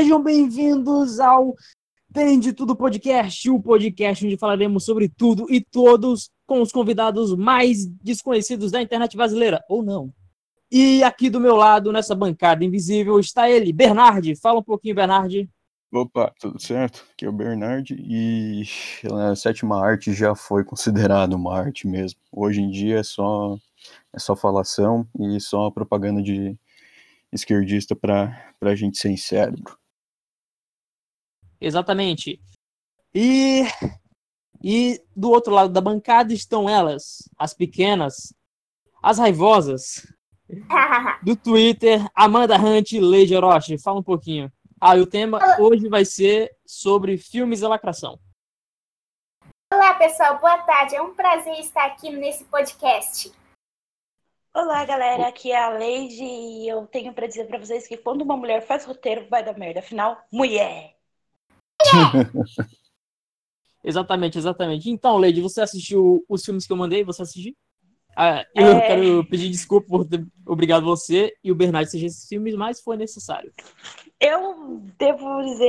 Sejam bem-vindos ao Tem de Tudo Podcast, o podcast onde falaremos sobre tudo e todos com os convidados mais desconhecidos da internet brasileira, ou não. E aqui do meu lado, nessa bancada invisível, está ele, Bernard. Fala um pouquinho, Bernard. Opa, tudo certo? Aqui é o Bernard e a sétima arte já foi considerada uma arte mesmo. Hoje em dia é só é só falação e só propaganda de esquerdista para a gente sem cérebro. Exatamente. E, e do outro lado da bancada estão elas, as pequenas, as raivosas, do Twitter, Amanda Hunt e Lady Orochi. Fala um pouquinho. Ah, e o tema hoje vai ser sobre filmes e lacração. Olá, pessoal, boa tarde. É um prazer estar aqui nesse podcast. Olá, galera. Aqui é a Lady e eu tenho para dizer para vocês que quando uma mulher faz roteiro, vai dar merda. Afinal, mulher. exatamente, exatamente. Então, Lady, você assistiu os filmes que eu mandei? Você assistiu? Ah, eu é... quero pedir desculpa por ter obrigado você e o Bernardo a assistir esses filmes, mas foi necessário. Eu devo dizer.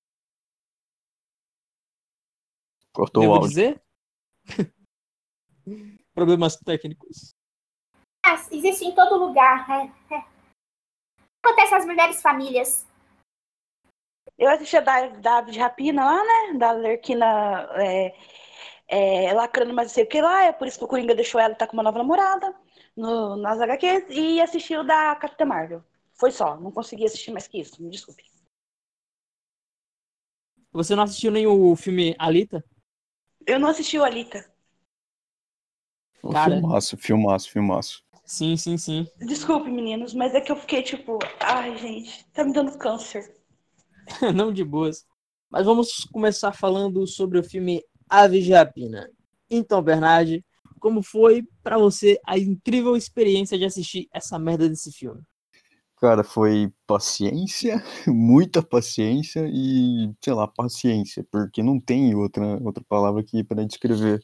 Cortou devo o áudio. dizer? Problemas técnicos. Ah, existe em todo lugar. É, é. Acontece às mulheres famílias. Eu assisti a da, da de Rapina lá, né? Da Lerquina é, é, lacrando mais não sei o que lá. É por isso que o Coringa deixou ela estar tá com uma nova namorada no, nas HQs. E assisti o da Capitã Marvel. Foi só. Não consegui assistir mais que isso. Me desculpe. Você não assistiu nem o filme Alita? Eu não assisti o Alita. Cara. Filmaço, filmaço, filmaço. Sim, sim, sim. Desculpe, meninos, mas é que eu fiquei tipo, ai, gente, tá me dando câncer. não de boas. Mas vamos começar falando sobre o filme Aves de Rapina. Então, Bernard, como foi para você a incrível experiência de assistir essa merda desse filme? Cara, foi paciência, muita paciência e, sei lá, paciência, porque não tem outra, outra palavra aqui para descrever.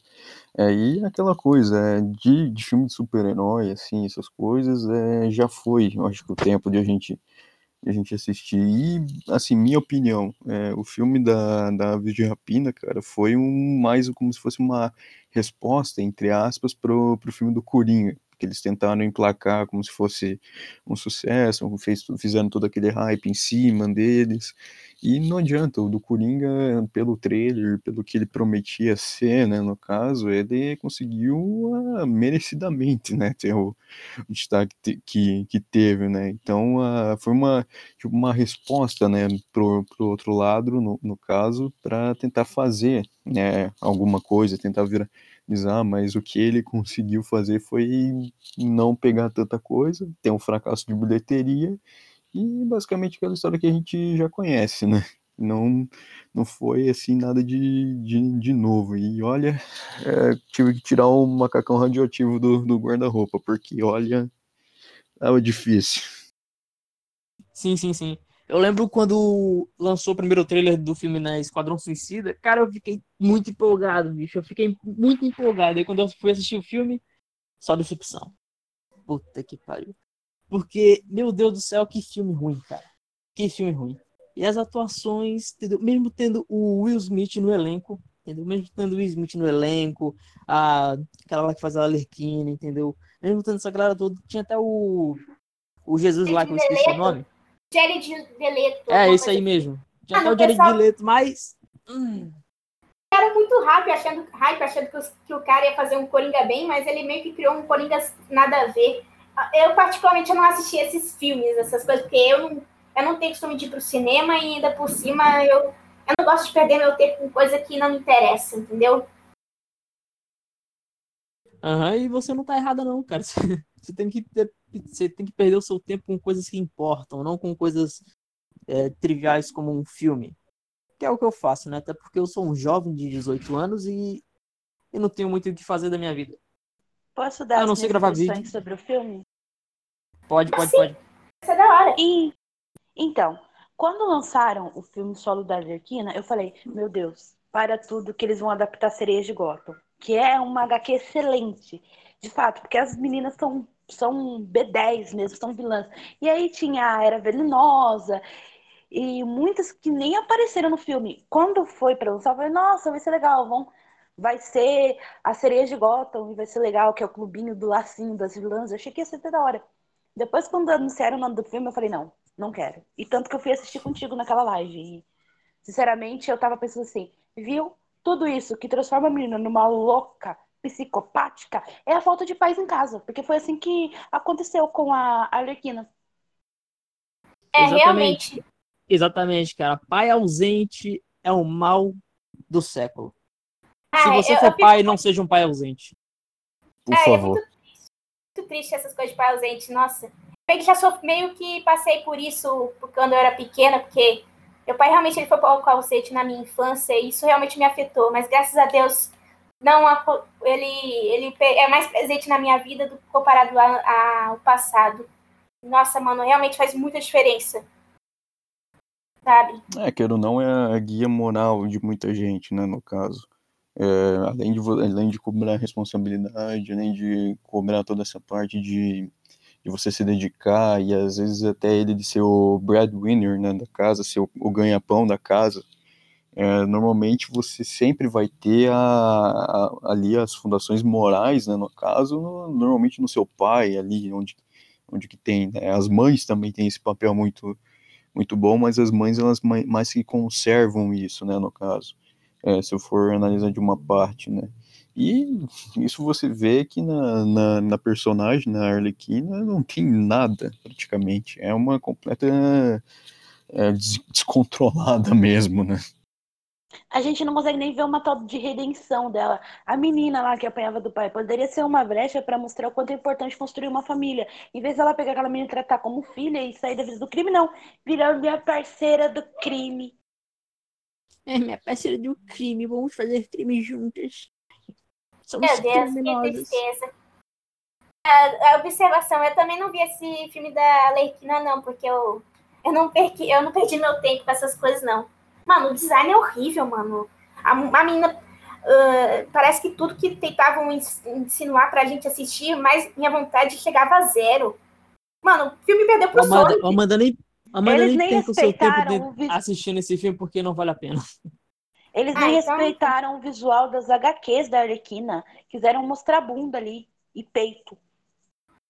É, e aquela coisa, é, de, de filme de super-herói, assim, essas coisas, é, já foi, eu acho que o tempo de a gente, a gente assistir. E, assim, minha opinião, é, o filme da, da Aves de Rapina, cara, foi um mais como se fosse uma resposta, entre aspas, pro, pro filme do Coringa que eles tentaram emplacar como se fosse um sucesso, fez, fizeram todo aquele hype em cima deles, e não adianta, o do Coringa, pelo trailer, pelo que ele prometia ser, né, no caso, ele conseguiu uh, merecidamente, né, ter o, o destaque que, que teve, né, então uh, foi uma, tipo, uma resposta, né, pro, pro outro lado, no, no caso, para tentar fazer, né, alguma coisa, tentar virar ah, mas o que ele conseguiu fazer foi não pegar tanta coisa, ter um fracasso de bilheteria e basicamente aquela história que a gente já conhece, né? Não, não foi assim nada de, de, de novo. E olha, é, tive que tirar um macacão radioativo do, do guarda-roupa, porque olha, tava difícil. Sim, sim, sim. Eu lembro quando lançou o primeiro trailer do filme na Esquadrão Suicida, cara, eu fiquei muito empolgado, bicho. Eu fiquei muito empolgado. E quando eu fui assistir o filme, só decepção. Puta que pariu. Porque, meu Deus do céu, que filme ruim, cara. Que filme ruim. E as atuações, entendeu? mesmo tendo o Will Smith no elenco, entendeu? Mesmo tendo o Will Smith no elenco, a, aquela lá que faz a Alerquina, entendeu? Mesmo tendo essa galera toda, tinha até o, o Jesus lá, que eu esqueci o nome. Jared Leto. É, isso aí assim. mesmo. Já ah, tá o Jared pessoal... Leto, mas. Hum. Era muito hype achando, hype, achando que, que o cara ia fazer um Coringa bem, mas ele meio que criou um Coringa nada a ver. Eu, particularmente, eu não assisti esses filmes, essas coisas, porque eu não, eu não tenho costume de ir pro cinema e ainda por cima eu, eu não gosto de perder meu tempo com coisa que não me interessa, entendeu? Aham, uhum, e você não tá errada não, cara. Você tem que ter, você tem que perder o seu tempo com coisas que importam, não com coisas é, triviais como um filme. Que é o que eu faço, né? Até porque eu sou um jovem de 18 anos e, e não tenho muito o que fazer da minha vida. Posso dar eu não sei gravar vídeo sobre o filme? Pode, pode, pode. Isso é da hora. E, então, quando lançaram o filme solo da Arlequina, eu falei, meu Deus, para tudo que eles vão adaptar Sereias de Gotham. Que é uma HQ excelente. De fato, porque as meninas são são B10 mesmo, são vilãs. E aí tinha a Era Venenosa, E muitas que nem apareceram no filme. Quando foi pra lançar, eu falei, nossa, vai ser legal, vão... vai ser a sereia de Gotham, e vai ser legal, que é o clubinho do lacinho das vilãs. Eu achei que ia ser da hora. Depois, quando anunciaram o nome do filme, eu falei, não, não quero. E tanto que eu fui assistir contigo naquela live. E, sinceramente, eu tava pensando assim, viu? Tudo isso que transforma a menina numa louca, psicopática, é a falta de paz em casa. Porque foi assim que aconteceu com a Arlequina. É, Exatamente. realmente. Exatamente, cara. Pai ausente é o mal do século. Ah, Se você eu- for eu fico pai, não seja um pai ausente. Por É, é favor. muito muito triste essas coisas de pai ausente, nossa. Meio que já sou, meio que passei por isso quando eu era pequena, porque meu pai realmente ele foi pouco ausente na minha infância e isso realmente me afetou, mas graças a Deus não ele ele é mais presente na minha vida do que comparado ao passado. Nossa, mano, realmente faz muita diferença. Sabe? É, quero não, é a guia moral de muita gente, né, no caso. É, além, de, além de cobrar responsabilidade, além de cobrar toda essa parte de, de você se dedicar e às vezes até ele de ser o breadwinner, né, da casa, ser o, o ganha-pão da casa, é, normalmente você sempre vai ter a, a- ali as fundações morais, né, no caso, no- normalmente no seu pai, ali onde, onde que tem, né, as mães também têm esse papel muito muito bom, mas as mães elas mai- mais que conservam isso, né, no caso, é, se eu for analisar de uma parte, né, e isso você vê que na, na, na personagem, na Arlequina, não tem nada, praticamente, é uma completa é, des- descontrolada mesmo, né. A gente não consegue nem ver uma tal de redenção dela. A menina lá que apanhava do pai poderia ser uma brecha para mostrar o quanto é importante construir uma família. Em vez dela pegar aquela menina e tratar como filha e sair da vida do crime, não. Virar minha parceira do crime. É minha parceira de um crime, vamos fazer crime juntas. Somos Meu Deus, que criminosas. tristeza. A, a observação, eu também não vi esse filme da Lerquina, não, porque eu, eu, não perdi, eu não perdi meu tempo com essas coisas, não. Mano, o design é horrível, mano. A, a menina. ah, parece que tudo que tentavam insinuar pra gente assistir, mas minha vontade chegava a zero. Mano, o filme perdeu pro Amanda, Sonic. Amanda nem, Amanda Eles nem nem perca o seu tempo respeitaram o de, assistindo esse filme porque não vale a pena. Eles Ah, nem então- respeitaram o visual das HQs da Arlequina. Quiseram mostrar bunda ali e peito.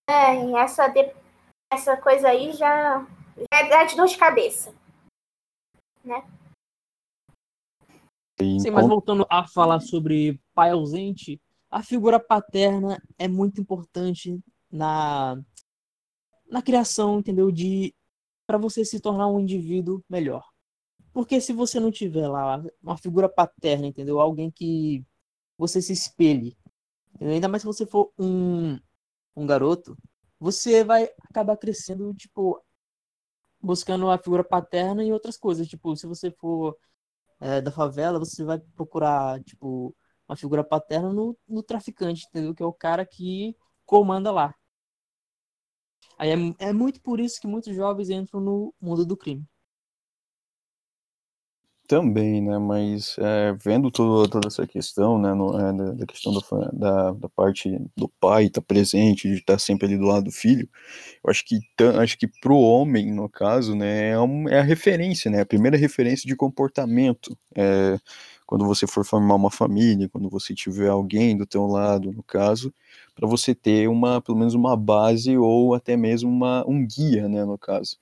É, e essa, de- essa coisa aí já, já dá de dor de cabeça. E Sim, mas enquanto- voltando a falar sobre pai ausente, a figura paterna é muito importante na, na criação, entendeu? De para você se tornar um indivíduo melhor. Porque se você não tiver lá uma figura paterna, entendeu? Alguém que você se espelhe, entendeu? ainda mais se você for um, um garoto, você vai acabar crescendo, tipo, buscando a figura paterna em outras coisas. Tipo, se você for é, da favela, você vai procurar, tipo, uma figura paterna no, no traficante, entendeu? Que é o cara que comanda lá. Aí é, é muito por isso que muitos jovens entram no mundo do crime. Também, né? Mas é, vendo todo, toda essa questão, né? no- é, da, questão fa- da, da parte do pai estar presente, de estar sempre ali do lado do filho, eu acho que acho que pro homem, no caso, né, é, um- é a referência, né? A primeira referência de comportamento. É, quando você for formar uma família, quando você tiver alguém do teu lado, no caso, para você ter uma, pelo menos uma base ou até mesmo uma, um guia, né, no caso.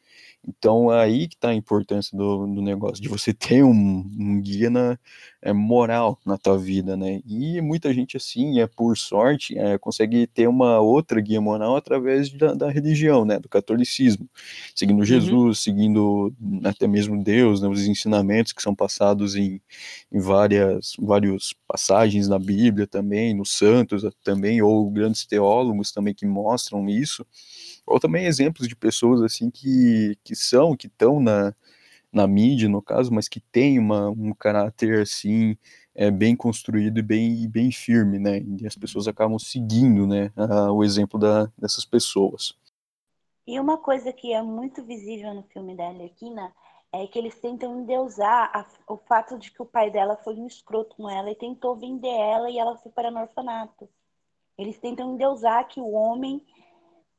Então, aí que está a importância do, do negócio, de você ter um, um guia na, é, moral na tua vida, né? E muita gente, assim, é, por sorte, é, consegue ter uma outra guia moral através da, da religião, né? Do catolicismo. Seguindo Jesus, seguindo até mesmo Deus, né? Os ensinamentos que são passados em, em várias, várias passagens na Bíblia também, nos santos também, ou grandes teólogos também que mostram isso ou também exemplos de pessoas assim que, que são, que estão na, na mídia, no caso, mas que têm uma, um caráter assim é, bem construído e bem, bem firme, né? E as pessoas acabam seguindo, né, a, o exemplo da, dessas pessoas. E uma coisa que é muito visível no filme da Arlequina é que eles tentam endeusar a- o fato de que o pai dela foi um escroto com ela e tentou vender ela e ela foi para no orfanato. Eles tentam endeusar que o homem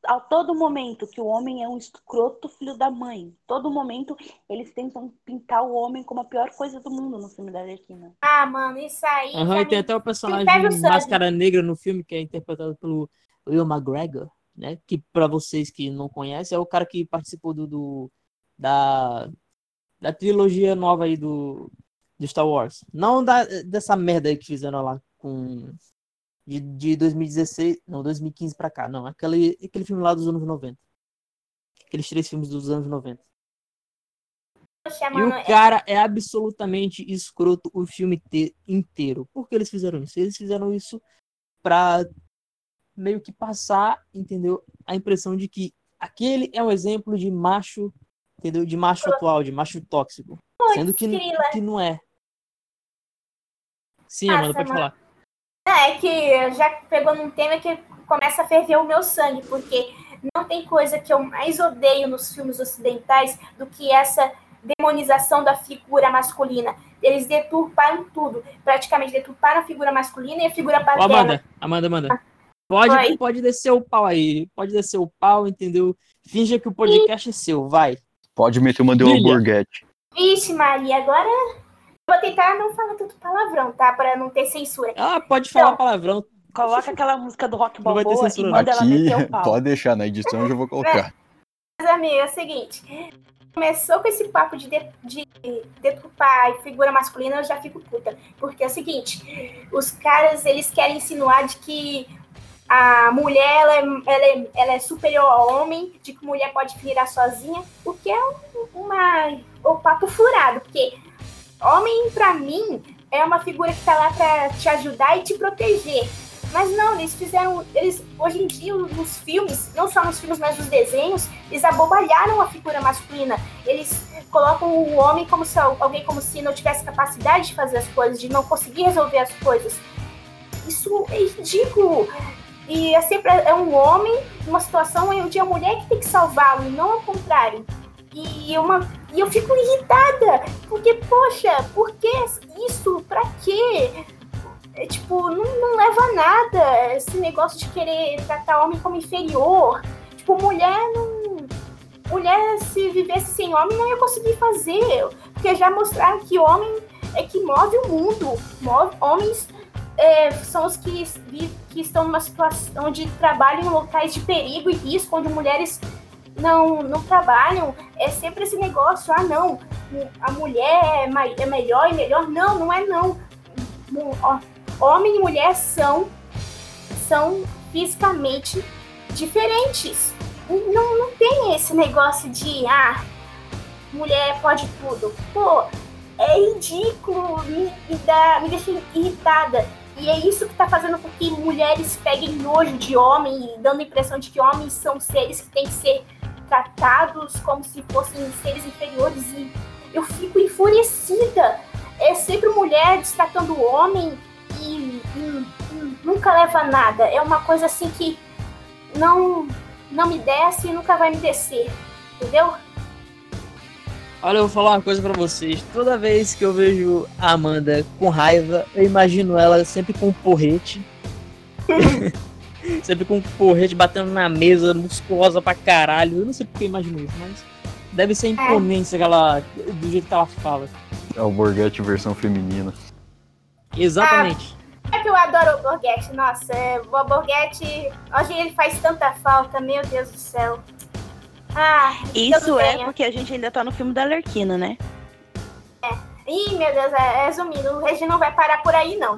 a todo momento que o homem é um escroto filho da mãe. Todo momento eles tentam pintar o homem como a pior coisa do mundo no filme da Arlequina. Ah, mano, isso aí. E tem me- até o personagem o. Máscara Negra no filme, que é interpretado pelo Will McGregor, né? Que pra vocês que não conhecem, é o cara que participou do, do- da, da trilogia nova aí do, do Star Wars. Não da, dessa merda aí que fizeram lá com. De, de 2016, não, 2015 pra cá, não. Aquele, aquele filme lá dos anos 90. Aqueles três filmes dos anos 90. Poxa, E mano, o cara é absolutamente escroto o filme te- inteiro. Por que eles fizeram isso? Eles fizeram isso pra meio que passar, entendeu? A impressão de que aquele é um exemplo de macho, entendeu? De macho atual, de macho tóxico. Sendo que, que não é. Sim, Nossa, Amanda, pode mano. falar. É que já pegou num tema que começa a ferver o meu sangue, porque não tem coisa que eu mais odeio nos filmes ocidentais do que essa demonização da figura masculina. Eles deturparam tudo, praticamente deturparam a figura masculina e a figura Ô, paterna. Amanda, Amanda, Amanda. Pode, Oi. pode descer o pau aí. Pode descer o pau, entendeu? Finja que o podcast é seu, vai. Pode meter uma Brilha. Borghetti. Vixe, Maria, agora vou tentar não falar tanto palavrão, tá? Para não ter censura. Ah, pode falar Não. palavrão. Coloca aquela música do Rock Não vai ter Balboa e censura, manda ela Aqui, meter o pau. pode deixar, na edição eu já vou colocar. Mas, amigo, é o seguinte. Começou com esse papo de, de, de figura masculina, eu já fico puta. Porque é o seguinte, os caras, eles querem insinuar de que a mulher, ela é, ela é, ela é superior ao homem, de que mulher pode virar sozinha, o que é um, uma, um papo furado. Porque homem, pra mim, é uma figura que tá lá pra te ajudar e te proteger. Mas não, eles fizeram. Eles, hoje em dia, nos filmes, não só nos filmes, mas nos desenhos, eles abobalharam a figura masculina. Eles colocam o homem como se alguém como se não tivesse capacidade de fazer as coisas, de não conseguir resolver as coisas. Isso é ridículo. E é sempre é um homem numa situação onde a mulher que tem que salvá-lo, e não ao contrário. E, uma, e eu fico irritada, porque, poxa, por que isso? Pra quê? É, tipo, não, não leva a nada esse negócio de querer tratar homem como inferior. Tipo, mulher não. Mulher, se vivesse sem homem, não ia conseguir fazer. Porque já mostraram que homem é que move o mundo. Move, homens é, são os que, que estão numa situação onde trabalham em locais de perigo e risco, onde mulheres não, não trabalham. É sempre esse negócio, ah não, a mulher é, é melhor e melhor. Não, não é não. Homem e mulher são, são fisicamente diferentes. Não, não tem esse negócio de, ah, mulher pode tudo. Pô, é ridículo, me, me, dá, me deixa irritada. E é isso que tá fazendo com que mulheres peguem nojo de homem dando a impressão de que homens são seres que têm que ser tratados como se fossem seres inferiores. E eu fico enfurecida. É sempre mulher destacando o homem e, e- e nunca leva nada. É uma coisa assim que não, não me desce e nunca vai me descer. Entendeu? Olha, eu vou falar uma coisa pra vocês. Toda vez que eu vejo a Amanda com raiva, eu imagino ela sempre com um porrete. sempre com um porrete batendo na mesa, musculosa pra caralho. Eu não sei porque eu imagino isso, mas deve ser a imponência que ela, do jeito que ela fala. É o Borghetti versão feminina. Exatamente. É que eu adoro o Borghetti. Nossa, é, o Borghetti, hoje ele faz tanta falta, meu Deus do céu. Ah, Isso tudo é bem. porque a gente ainda tá no filme da Lerquina, né? Ih, meu Deus, é, resumindo, o Regi não vai parar por aí, não.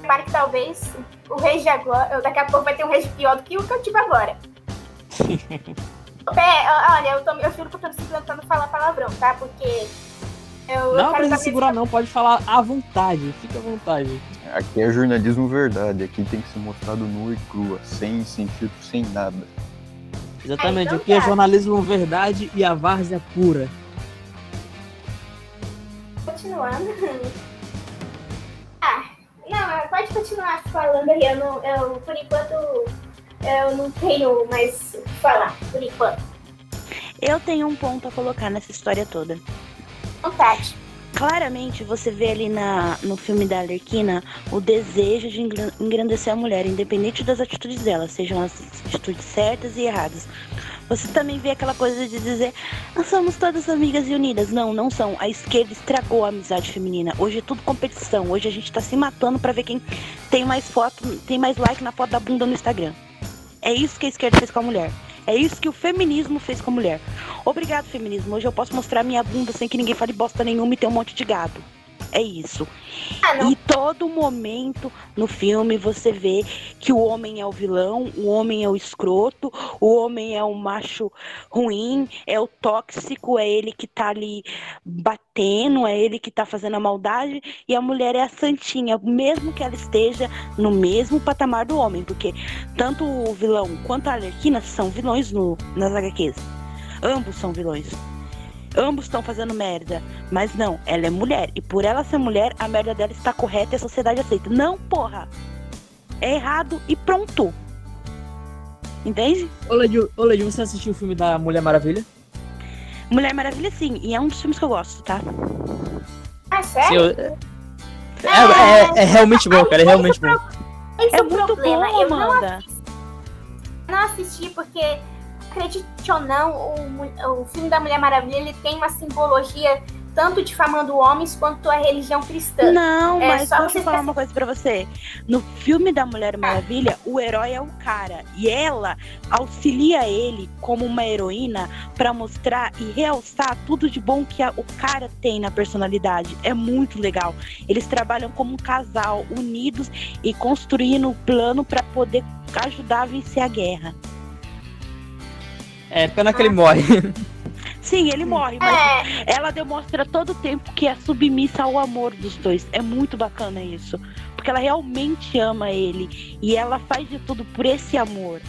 Para que talvez o Regi agora, daqui a pouco vai ter um Regi pior do que o que eu tive agora. Pé, olha, eu, tô, eu juro que eu tô me segurando pra não falar palavrão, tá? Porque eu, eu Não quero precisa saber- segurar, não. Pode falar à vontade. Fica à vontade. Aqui é jornalismo verdade, aqui tem que ser mostrado nu e crua, sem, filtro, sem nada. Exatamente. então Aqui é tá. jornalismo verdade e a várzea pura. Continuando. Pode continuar falando aí. Eu, não, eu, por enquanto, eu não tenho mais o que falar, por enquanto. Eu tenho um ponto a colocar nessa história toda. Vontade. claramente você vê ali na, no filme da Arlequina o desejo de engran- engrandecer a mulher, independente das atitudes dela, sejam as atitudes certas e erradas. Você também vê aquela coisa de dizer, "Ah, somos todas amigas e unidas. Não, não são. A esquerda estragou a amizade feminina. Hoje é tudo competição. Hoje a gente tá se matando pra ver quem tem mais foto, tem mais like na foto da bunda no Instagram. É isso que a esquerda fez com a mulher. É isso que o feminismo fez com a mulher. Obrigado, feminismo. Hoje eu posso mostrar minha bunda sem que ninguém fale bosta nenhuma e ter um monte de gado. É isso. Ah. E todo momento no filme você vê que o homem é o vilão, o homem é o escroto, o homem é o macho ruim, é o tóxico, é ele que tá ali batendo, é ele que tá fazendo a maldade, e a mulher é a santinha, mesmo que ela esteja no mesmo patamar do homem, porque tanto o vilão quanto a Arlequina são vilões no, nas HQs. Ambos são vilões. Ambos estão fazendo merda. Mas não, ela é mulher. E por ela ser mulher, a merda dela está correta e a sociedade aceita. Não, porra! É errado e pronto. Entende? Ô, Lady, ô, Lady, você assistiu o filme da Mulher Maravilha? Mulher Maravilha, sim. E é um dos filmes que eu gosto, tá? Ah, Sim, sério? eu- é, é- é realmente bom, cara. É realmente bom. Esse É é o muito problema. bom, eu não, Amanda. não assisti porque, acredite ou não, o, o filme da Mulher Maravilha ele tem uma simbologia tanto difamando homens quanto a religião cristã. Não, É, mas só deixa eu falar uma coisa pra você. No filme da Mulher Maravilha, o herói é o cara. E ela auxilia ele como uma heroína pra mostrar e realçar tudo de bom que a- o cara tem na personalidade. É muito legal. Eles trabalham como um casal, unidos e construindo o plano pra poder ajudar a vencer a guerra. É, pena que ele morre. Sim, ele morre, mas É, ela demonstra todo o tempo que é submissa ao amor dos dois. É muito bacana isso. Porque ela realmente ama ele. E ela faz de tudo por esse amor.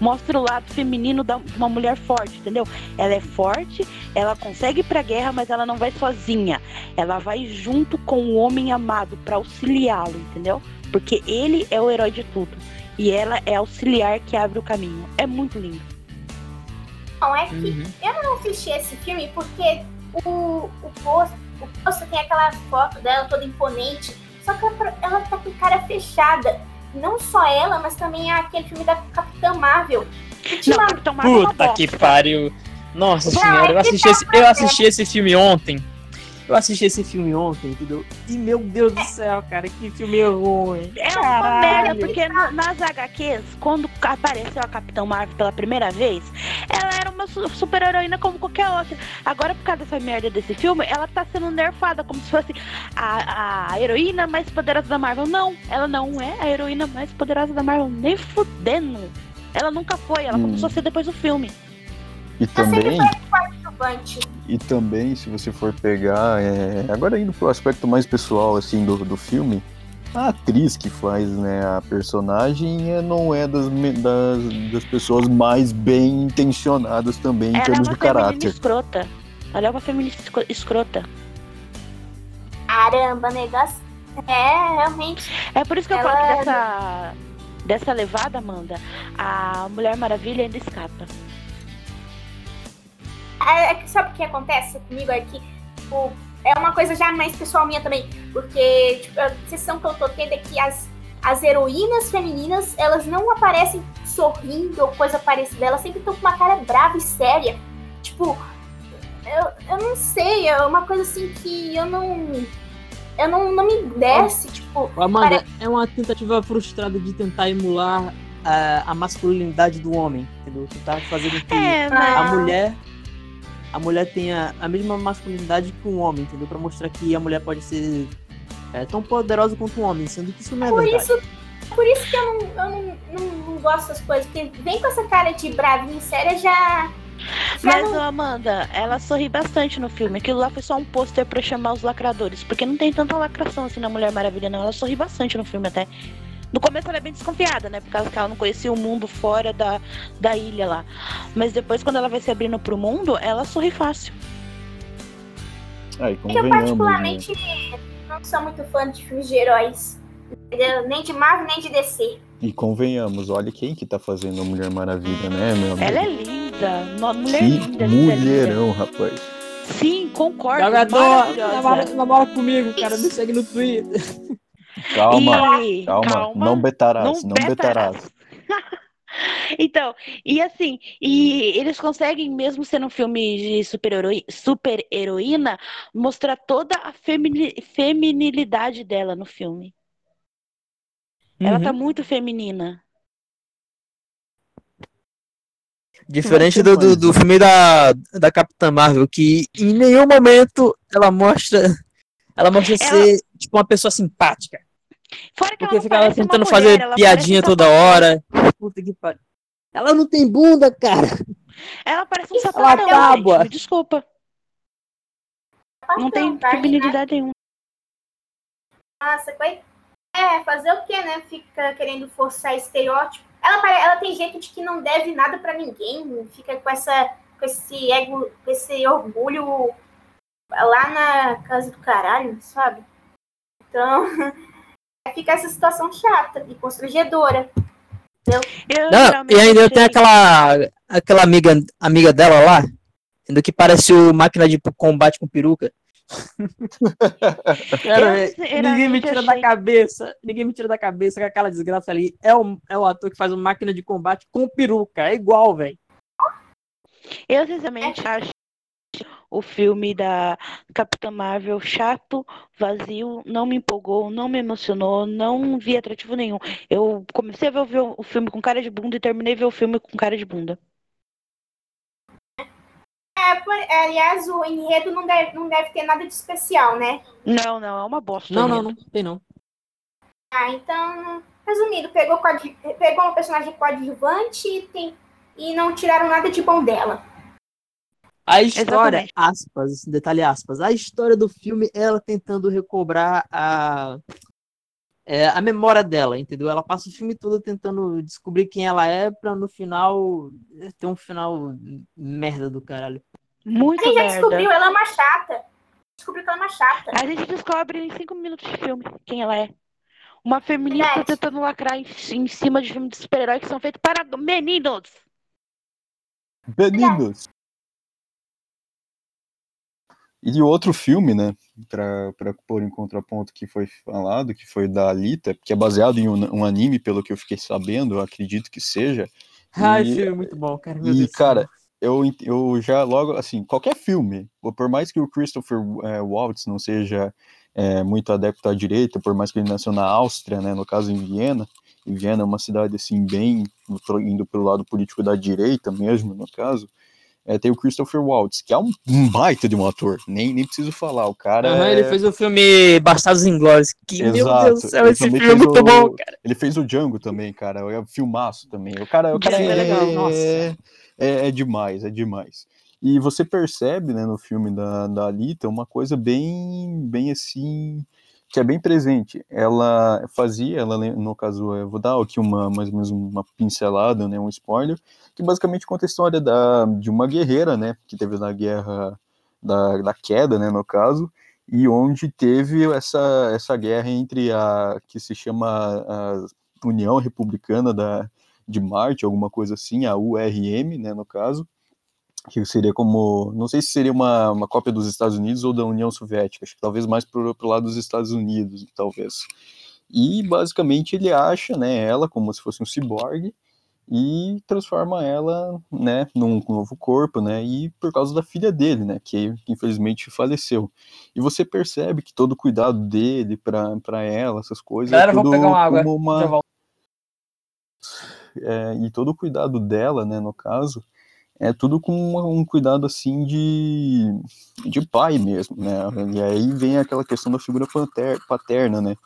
Mostra o lado feminino da- de uma mulher forte, entendeu? Ela é forte, ela consegue ir pra guerra, mas ela não vai sozinha. Ela vai junto com o homem amado pra auxiliá-lo, entendeu? Porque ele é o herói de tudo. E ela é auxiliar que abre o caminho. É muito lindo. Não, é que Uhum. eu não assisti esse filme porque o, o posto o posto tem aquela foto dela toda imponente, só que ela, ela tá com cara fechada. Não só ela, mas também aquele filme da Capitã Marvel. Que Não, tinha Capitão Marvel é uma Puta que pariu. Nossa Não, senhora, eu é assisti, esse, eu assisti esse filme ontem. Eu assisti esse filme ontem, entendeu? E meu Deus do céu, cara, que filme ruim. É uma merda, porque no- nas HQs, quando apareceu a Capitão Marvel pela primeira vez, ela era uma su- super-heroína como qualquer outra. Agora, por causa dessa merda desse filme, ela tá sendo nerfada, como se fosse a, a heroína mais poderosa da Marvel. Não, ela não é a heroína mais poderosa da Marvel, nem fudendo. Ela nunca foi, ela Hum. começou a ser depois do filme. E também, coadjuvante. e também, se você for pegar, é, agora indo pro aspecto mais pessoal assim do, do filme, a atriz que faz né, a personagem é, não é das, das, das pessoas mais bem intencionadas também em Ela é termos uma de caráter. escrota. Ela é uma feminista escro- escrota. Caramba, negócio. É, realmente. É por isso que eu Ela falo que é- dessa, dessa levada, Amanda, a Mulher Maravilha ainda escapa. É, é sabe o que acontece comigo? É que, tipo, é uma coisa já mais pessoal minha também. Porque, tipo, a sensação que eu tô tendo é que as, as heroínas femininas, elas não aparecem sorrindo ou coisa parecida. Elas sempre estão com uma cara brava e séria. Tipo, eu, eu não sei, é uma coisa assim que eu não. Eu não, não me desce, tipo. Amanda, é uma tentativa frustrada de tentar emular a, a masculinidade do homem, entendeu? Tentar fazer com que É, a mas. mulher a mulher tenha a mesma masculinidade que um homem, entendeu? Pra mostrar que a mulher pode ser é, tão poderosa quanto um homem, sendo que isso não é Por verdade. isso, por isso que eu, não, eu não, não, não gosto das coisas. Porque vem com essa cara de bravinha e séria já. já Mas, não- Amanda, ela sorri bastante no filme. Aquilo lá foi só um pôster pra chamar os lacradores. Porque não tem tanta lacração assim na Mulher Maravilha, não. Ela sorri bastante no filme até. No começo ela é bem desconfiada, né? Por causa que ela não conhecia o mundo fora da, da ilha lá. Mas depois, quando ela vai se abrindo pro mundo, ela sorri fácil. Aí, Eu né? particularmente não sou muito fã de filmes de heróis. entendeu? Nem de Marvel, nem de DC. E convenhamos, olha quem que tá fazendo a Mulher Maravilha, né, meu amigo? Ela é linda. Uma mulher que linda, linda, linda. mulherão, rapaz. Sim, concordo. Jogador, namora, namora comigo, cara. Me segue no Twitter. Calma, E- calma, não betarás, não, betarás. então, e assim, e eles conseguem, mesmo sendo um filme de super-heroi- super-heroína, mostrar toda a femini- feminilidade dela no filme. Ela tá Uhum. muito feminina. Diferente do, do, do filme da, da Capitã Marvel, que em nenhum momento ela mostra. Ela mostra Ela- ser, tipo, uma pessoa simpática. Fora que Porque não fica lá parece uma tentando mulher, fazer piadinha toda hora. Puta que pariu. Ela não tem bunda, cara. Ela parece um Ela sapatão, tábua. gente. Desculpa. Não tem Tá, feminilidade nenhuma. Nossa, coi- É, fazer o quê, né? Fica querendo forçar estereótipo. Ela, pare- ela tem jeito de que não deve nada pra ninguém. Fica com, essa, com esse ego, com esse orgulho lá na casa do caralho, sabe? Então, fica essa situação chata e constrangedora. Eu, Não, e ainda tem achei- aquela, aquela amiga, amiga dela lá, sendo que parece o máquina de combate com peruca. Cara, Eu, ninguém me tira da cabeça. Ninguém me tira da cabeça que aquela desgraça ali é o, é o ator que faz o máquina de combate com peruca. É igual, velho. Eu, sinceramente, acho o filme da Capitã Marvel chato, vazio, não me empolgou, não me emocionou, não vi atrativo nenhum. Eu comecei a ver o filme com cara de bunda e terminei a ver o filme com cara de bunda. É, por- aliás, o enredo não deve, não deve ter nada de especial, né? Não, não, é uma bosta. Não, não, não tem não. Ah, então, resumindo, pegou, pegou uma personagem coadjuvante e, tem, e não tiraram nada de bom dela. A história, Exatamente. aspas, detalhe aspas, a história do filme é ela tentando recobrar a, é, a memória dela, entendeu? Ela passa o filme todo tentando descobrir quem ela é pra no final ter um final merda do caralho. Muito A gente já merda. descobriu, ela é uma chata. Descobriu que ela é uma chata. A gente descobre em cinco minutos de filme quem ela é. Uma feminista Verdade. tentando lacrar em, em cima de filmes de super-herói que são feitos para meninos. Meninos! E outro filme, né, pra pôr em contraponto que foi falado, que foi da Alita, que é baseado em um, um anime, pelo que eu fiquei sabendo, eu acredito que seja. Ai, E- filme muito bom, cara. Meu E, Deus cara, eu, eu já logo, assim, qualquer filme, por mais que o Christopher é, Waltz não seja é, muito adepto à direita, por mais que ele nasceu na Áustria, né, no caso em Viena, e Viena é uma cidade, assim, bem indo pelo lado político da direita mesmo, no caso, é, tem o Christopher Waltz, que é um, um baita de um ator, nem, nem preciso falar, o cara Aham, é- ele fez o filme Bastardos Inglórios, que, meu Deus do Exato, céu, ele esse filme é muito o- bom, cara. Ele fez o Django também, cara. É um filmaço também. O cara, o cara é é, legal, nossa. é, é demais, é demais. E você percebe, né, no filme da, da Alita, uma coisa bem, bem assim, que é bem presente. Ela fazia, ela, no caso, eu vou dar aqui uma, mais ou menos uma pincelada, né, um spoiler, que basicamente conta a história da, de uma guerreira, né, que teve na guerra da, da queda, né, no caso, e onde teve essa, essa guerra entre a que se chama a União Republicana da, de Marte, alguma coisa assim, a URM, né, no caso, que seria como, não sei se seria uma, uma cópia dos Estados Unidos ou da União Soviética, acho que talvez mais pro, pro lado dos Estados Unidos, talvez. E basicamente ele acha, né, ela como se fosse um ciborgue e transforma ela, né, num novo corpo, né, e por causa da filha dele, né, que infelizmente faleceu. E você percebe que todo o cuidado dele pra para ela, essas coisas, Galera, é vamos tudo pegar uma água. como uma, é, e todo o cuidado dela, né, no caso, é tudo com um cuidado assim de, de pai mesmo, né? E aí vem aquela questão da figura pater- paterna, né?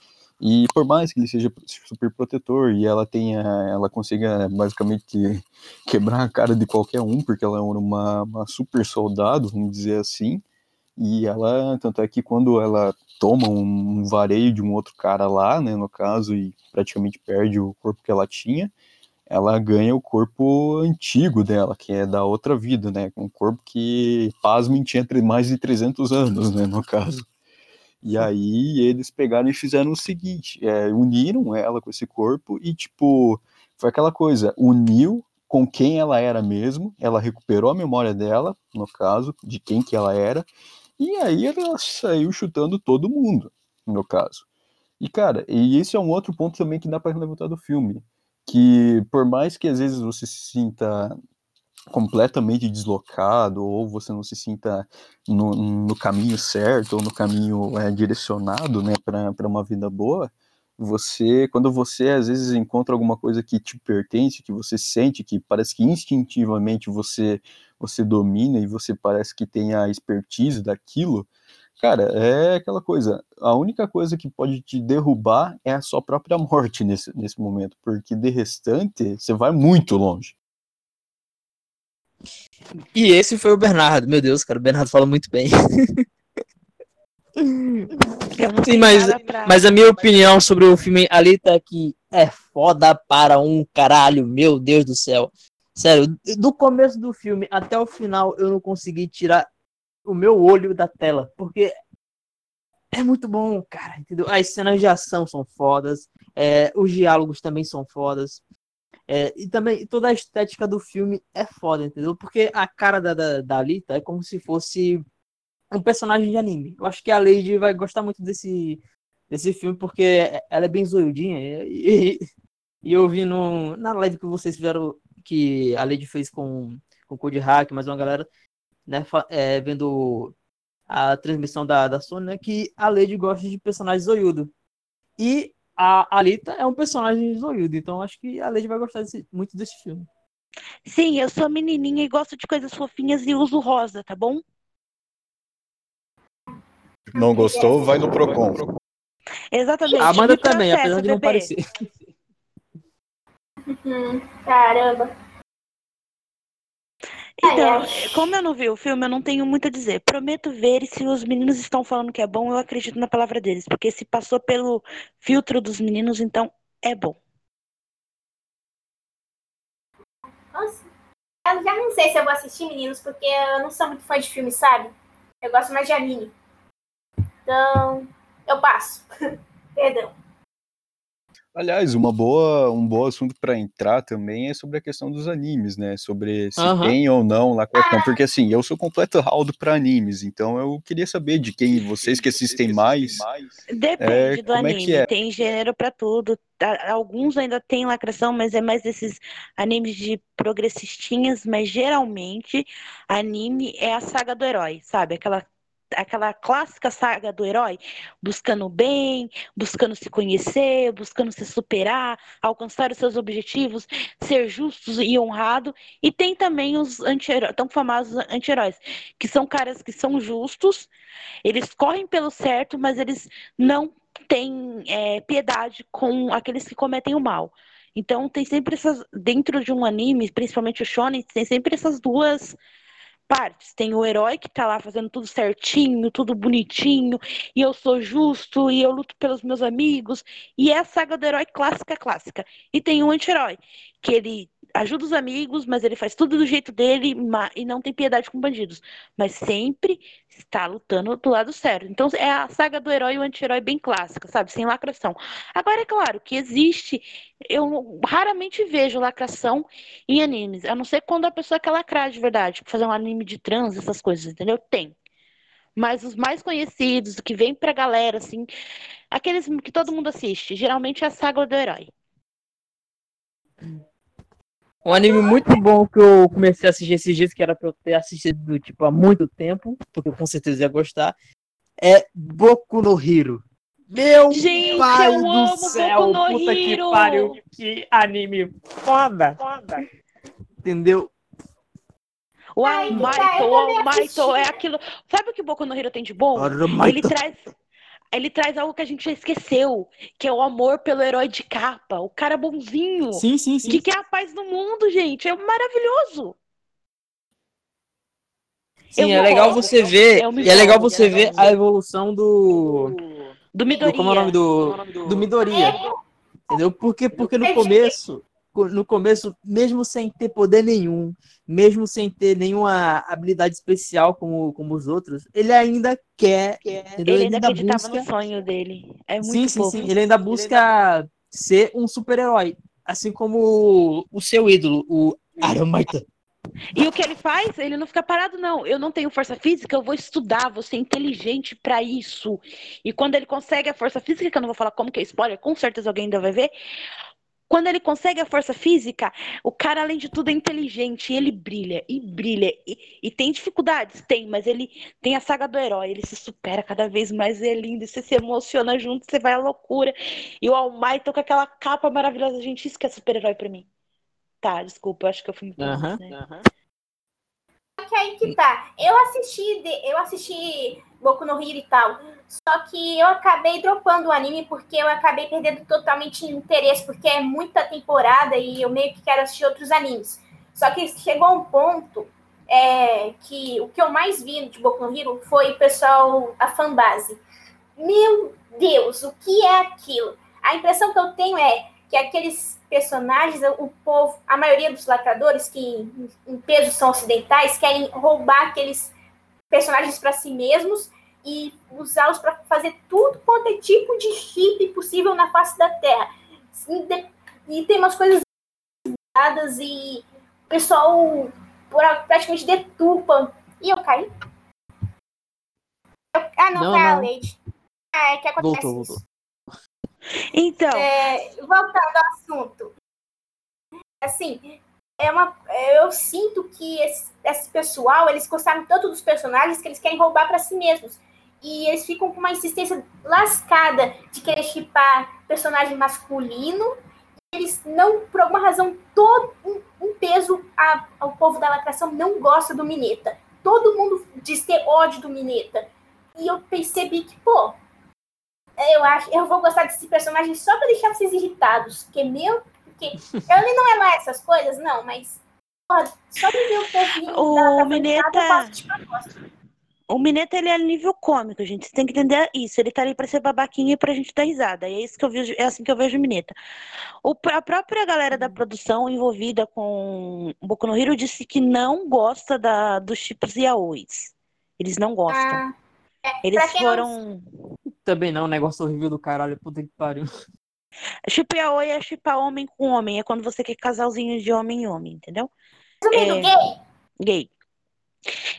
E por mais que ele seja super protetor e ela tenha, ela consiga basicamente que- quebrar a cara de qualquer um, porque ela é uma, uma super soldado, vamos dizer assim. E ela, tanto é que quando ela toma um vareio de um outro cara lá, né, no caso, e praticamente perde o corpo que ela tinha, ela ganha o corpo antigo dela, que é da outra vida, né? Um corpo que, pasmem, tinha mais de 300 anos, né? No caso. E aí eles pegaram e fizeram o seguinte: é, uniram ela com esse corpo e, tipo, foi aquela coisa: uniu com quem ela era mesmo, ela recuperou a memória dela, no caso, de quem que ela era, e aí ela saiu chutando todo mundo, no caso. E, cara, e esse é um outro ponto também que dá para levantar do filme, que por mais que às vezes você se sinta completamente deslocado ou você não se sinta no, no caminho certo ou no caminho é, direcionado né, para uma vida boa, você, quando você às vezes encontra alguma coisa que te pertence, que você sente, que parece que instintivamente você você domina e você parece que tem a expertise daquilo, cara, é aquela coisa. A única coisa que pode te derrubar é a sua própria morte nesse, nesse momento, porque de restante você vai muito longe. E esse foi o Bernardo. Meu Deus, cara, o Bernardo fala muito bem. Sim, mas, mas a minha opinião sobre o filme Alita é que é foda para um caralho, meu Deus do céu. Sério, do começo do filme até o final eu não consegui tirar o meu olho da tela, porque é muito bom, cara, entendeu? As cenas de ação são fodas, é, os diálogos também são fodas. É, e também toda a estética do filme é foda, entendeu? Porque a cara da, da, da Alita é como se fosse um personagem de anime. Eu acho que a Lady vai gostar muito desse, desse filme, porque ela é bem zoiudinha. E, e, eu vi no, na live que vocês fizeram, que a Lady fez com, com o Code Hack, mais uma galera, né, é, vendo a transmissão da, da Sony, né, que a Lady gosta de personagens zoiudo. E a Alita é um personagem zoiudo, então acho que a Lady vai gostar desse, muito desse filme. Sim, eu sou menininha e gosto de coisas fofinhas e uso rosa, tá bom? Não gostou? Vai no Procon. Exatamente. A Amanda também, apesar de não parecer. Caramba. Então, como eu não vi o filme, eu não tenho muito a dizer. Prometo ver e se os meninos estão falando que é bom, eu acredito na palavra deles. Porque se passou pelo filtro dos meninos, então é bom. Eu já não sei se eu vou assistir, meninos, porque eu não sou muito fã de filme, sabe? Eu gosto mais de anime. Então, eu passo. Perdão. Aliás, uma boa, um bom assunto para entrar também é sobre a questão dos animes, né? Sobre se uhum. tem ou não lacração. Ah. Porque assim, eu sou completo raldo para animes, então eu queria saber de quem vocês que assistem mais. Depende é, do anime, é é? tem gênero para tudo. Alguns ainda tem lacração, mas é mais desses animes de progressistinhas, mas geralmente anime é a saga do herói, sabe? Aquela aquela clássica saga do herói, buscando o bem, buscando se conhecer, buscando se superar, alcançar os seus objetivos, ser justos e honrado. E tem também os anti-heróis, tão famosos anti-heróis, que são caras que são justos, eles correm pelo certo, mas eles não têm é, piedade com aqueles que cometem o mal. Então tem sempre essas, dentro de um anime, principalmente o shonen, tem sempre essas duas partes. Tem o herói que tá lá fazendo tudo certinho, tudo bonitinho, e eu sou justo, e eu luto pelos meus amigos. E é a saga do herói clássica, clássica. E tem o anti-herói, que ele ajuda os amigos, mas ele faz tudo do jeito dele e não tem piedade com bandidos. Mas sempre está lutando do lado certo. Então é a saga do herói e o anti-herói bem clássica, sabe? Sem lacração. Agora, é claro que existe. Eu raramente vejo lacração em animes. A não ser quando a pessoa quer lacrar de verdade. Tipo, fazer um anime de trans, essas coisas, entendeu? Tem. Mas os mais conhecidos, que vem pra galera, assim, aqueles que todo mundo assiste, geralmente é a saga do herói. Um anime muito bom que eu comecei a assistir esses dias, que era pra eu ter assistido tipo, há muito tempo, porque eu com certeza ia gostar, é Boku no Hero. Meu Gente, pai eu do céu, Boku no puta Hero. que pariu, que anime foda. foda. Entendeu? O Almighty, o Almighty é aquilo. Sabe o que Boku no Hero tem de bom? Ele traz ele traz algo que a gente já esqueceu, que é o amor pelo herói de capa, o cara bonzinho. Sim, sim, sim. Que quer a paz no mundo, gente. É maravilhoso. Sim, é legal você ver. E é legal você ver a evolução do. Do Midoriya. como é o nome do. Do Midoriya. Entendeu? Porque, porque no começo no começo, mesmo sem ter poder nenhum, mesmo sem ter nenhuma habilidade especial como, como os outros, ele ainda quer. Ele, ele ainda acreditava busca... no sonho dele. É muito sim, sim, sim. Ele ainda busca ele ainda... ser um super-herói. Assim como o seu ídolo, o Aramaita. E o que ele faz? Ele não fica parado, não. Eu não tenho força física, eu vou estudar, vou ser inteligente pra isso. E quando ele consegue a força física, que eu não vou falar como que é spoiler, com certeza alguém ainda vai ver. Quando ele consegue a força física, o cara, além de tudo, é inteligente. E ele brilha, e brilha. E, e tem dificuldades? Tem, mas ele tem a saga do herói. Ele se supera cada vez mais. É lindo. E você se emociona junto, você vai à loucura. E o All Might com aquela capa maravilhosa. Gente, isso que é super-herói pra mim. Tá, desculpa, eu acho que eu fui muito Aham, longe, né? aham. Só que aí que tá. Eu assisti, eu assisti Boku no Hero e tal. Só que eu acabei dropando o anime porque eu acabei perdendo totalmente interesse, porque é muita temporada e eu meio que quero assistir outros animes. Só que chegou um ponto é, que o que eu mais vi de Boku no Hero foi o pessoal, a fanbase. Meu Deus, o que é aquilo? A impressão que eu tenho é que aqueles personagens, o povo, a maioria dos lacradores, que em, peso são ocidentais, querem roubar aqueles personagens para si mesmos e usá-los para fazer tudo quanto é tipo de chip possível na face da Terra. E, tem umas coisas dadas e o pessoal pra- praticamente deturpa. E eu caí. Eu- ah, não, Não, foi a não. Leite. Ah, é que acontece Voltou, isso. voltou. Então, É, voltando ao assunto. Assim, é uma, eu sinto que esse, esse pessoal, eles gostaram tanto dos personagens que eles querem roubar para si mesmos. E eles ficam com uma insistência lascada de querer chipar personagem masculino. Eles não, por alguma razão, todo um, um peso a, ao povo da lacração não gosta do Mineta. Todo mundo diz ter ódio do Mineta. E eu percebi que, pô, eu acho, eu vou gostar desse personagem só pra deixar vocês irritados. Porque meu, porque ele não é lá essas coisas, não, mas porra, só de ver o povinho O da- Mineta- o Mineta, ele é nível cômico, gente. Você tem que entender isso. Ele tá ali pra ser babaquinha e pra gente dar risada. E é isso que eu vejo, é assim que eu vejo o Mineta. O, a própria galera da produção envolvida com Boku no Hero disse que não gosta da, dos tipos yaois. Eles não gostam. Ah, é, Eles quem não- foram. Também não, negócio horrível do caralho, puta que pariu. Chip yaoi é chipar homem com homem. É quando você quer casalzinho de homem em homem, entendeu? É. gay, Gay.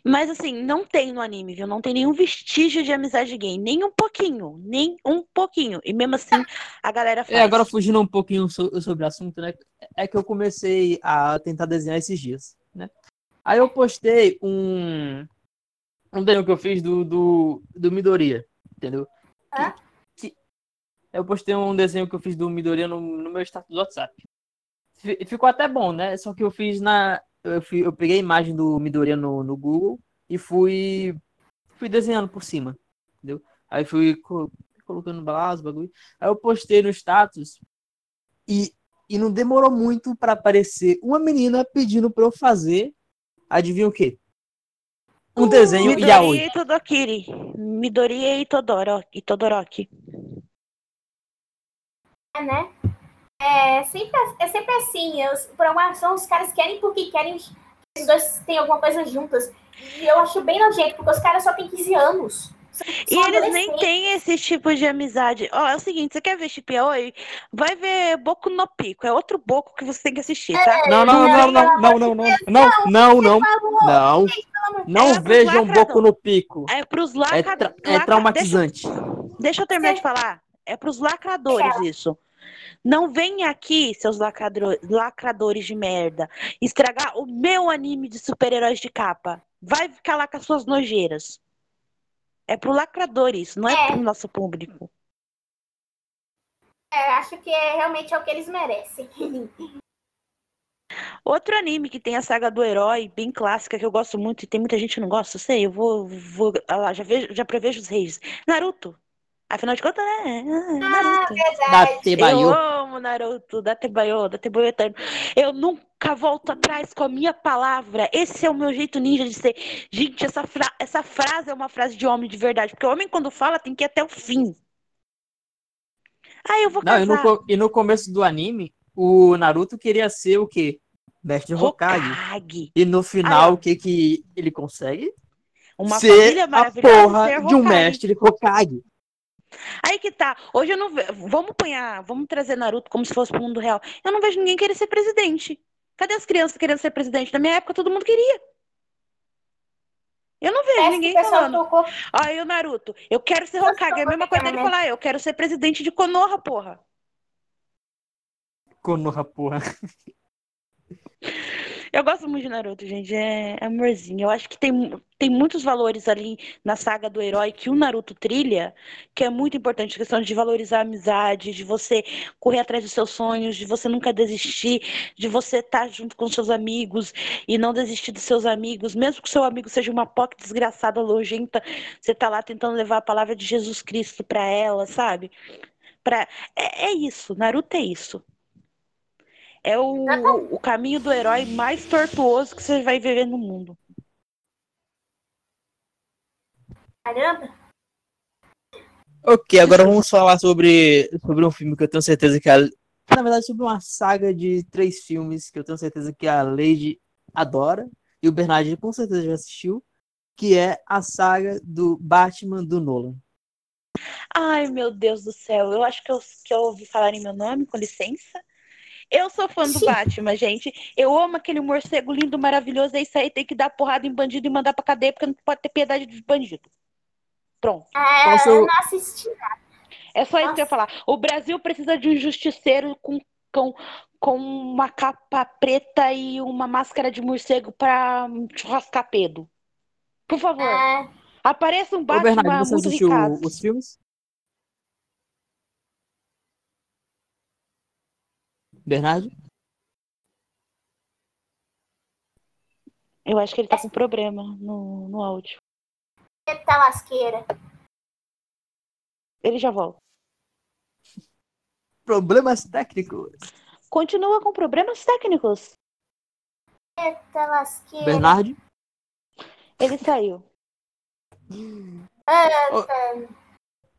Mas assim, não tem no anime, viu? Não tem nenhum vestígio de amizade gay. Nem um pouquinho. Nem um pouquinho. E mesmo assim, a galera faz. É, agora fugindo um pouquinho so- sobre o assunto, né? É que eu comecei a tentar desenhar esses dias, né? Aí eu postei um um desenho que eu fiz do, do, do Midoriya, entendeu? Hã? que- eu postei um desenho que eu fiz do Midoriya no, no meu status do WhatsApp. Fi- Ficou até bom, né? Só que eu fiz na. Eu, fui- eu peguei a imagem do Midoriya no, no Google e fui. Fui desenhando por cima, entendeu? Aí fui co- colocando os bagulho. Aí eu postei no status e, e não demorou muito pra aparecer uma menina pedindo pra eu fazer. Adivinha o quê? Um desenho Midori yaoi. e Todokiri. Midori e Todoro, e Todoroki. né? É sempre, é sempre assim. Eu, por alguma razão, os caras querem porque querem que os dois tenham alguma coisa juntas. E eu acho bem nojento, porque os caras só têm 15 anos. E eles nem têm esse tipo de amizade. Ó, é o seguinte, você quer ver Chip Yaoi? Vai ver Boku no Pico. É outro Boku que você tem que assistir, tá? Não, não, não, não, não, não, não, não, não, não, Falou, não, não É, vejam. Boku no Pico. É pros É, lacra... tra- é traumatizante. Deixa, deixa eu terminar de falar. É pros lacradores isso. Não venha aqui, seus lacrador... lacradores de merda, estragar o meu anime de super-heróis de capa. Vai ficar lá com as suas nojeiras. É pro lacrador isso, não é, É. pro nosso público. É, acho que é, realmente é o que eles merecem. Outro anime que tem a saga do herói, bem clássica, que eu gosto muito e tem muita gente que não gosta, eu sei, eu vou, vou ah lá, já, vejo, já prevejo os reis. Naruto. Afinal de contas, né? Ah, Naruto. Da Eu Tebayo. amo Naruto, Datebayo, Datebayo eterno. Eu nunca volto atrás com a minha palavra. Esse é o meu jeito ninja de ser. Gente, essa, fra- essa frase é uma frase de homem de verdade, porque o homem quando fala tem que ir até o fim. Ah, eu vou Não, e no, casar. e no começo do anime, o Naruto queria ser o quê? Mestre Hokage. Hokage. E no final, o que que ele consegue? Uma ser família a maravilhosa. porra ser de um mestre Hokage. Aí que tá. Hoje eu não vejo. Vamos apanhar, vamos trazer Naruto como se fosse pro mundo real. Eu não vejo ninguém querer ser presidente. Cadê as crianças querendo ser presidente? Na minha época, todo mundo queria. Eu não vejo Parece ninguém falando. tocou. Aí o Naruto, eu quero ser Hokage. É a mesma coisa dele né? falar, eu quero ser presidente de Konoha, porra. Konoha, porra. Eu gosto muito de Naruto, gente. É amorzinho. Eu acho que tem, tem muitos valores ali na saga do herói que o Naruto trilha, que é muito importante. A questão de valorizar a amizade, de você correr atrás dos seus sonhos, de você nunca desistir, de você estar junto com seus amigos e não desistir dos seus amigos. Mesmo que seu amigo seja uma POC desgraçada, nojenta, você tá lá tentando levar a palavra de Jesus Cristo pra ela, sabe? Pra... É, é isso. Naruto é isso. É o, o caminho do herói mais tortuoso que você vai viver no mundo. Caramba. Ok, agora vamos falar sobre, sobre um filme que eu tenho certeza que a. Na verdade, sobre uma saga de três filmes que eu tenho certeza que a Lady adora e o Bernard com certeza já assistiu, que é a saga do Batman do Nolan. Ai, meu Deus do céu. Eu acho que eu, que eu ouvi falar em meu nome, com licença. Eu sou fã do Sim. Batman, gente. Eu amo aquele morcego lindo, maravilhoso. É isso aí, tem que dar porrada em bandido e mandar pra cadeia, porque não pode ter piedade dos bandidos. Pronto. Ah, Qual o seu- eu não assisti. É só isso que eu ia falar. O Brasil precisa de um justiceiro com, com, com uma capa preta e uma máscara de morcego pra churrascar pedo. Por favor, Ah, apareça um Ô, Bernard, Batman você muito assistiu ricaço. os filmes? Bernard? Eu acho que ele tá com problema no, no áudio. eita lasqueira. Ele já volta. Problemas técnicos. Continua com problemas técnicos. Eita lasqueira. Bernard? Ele saiu.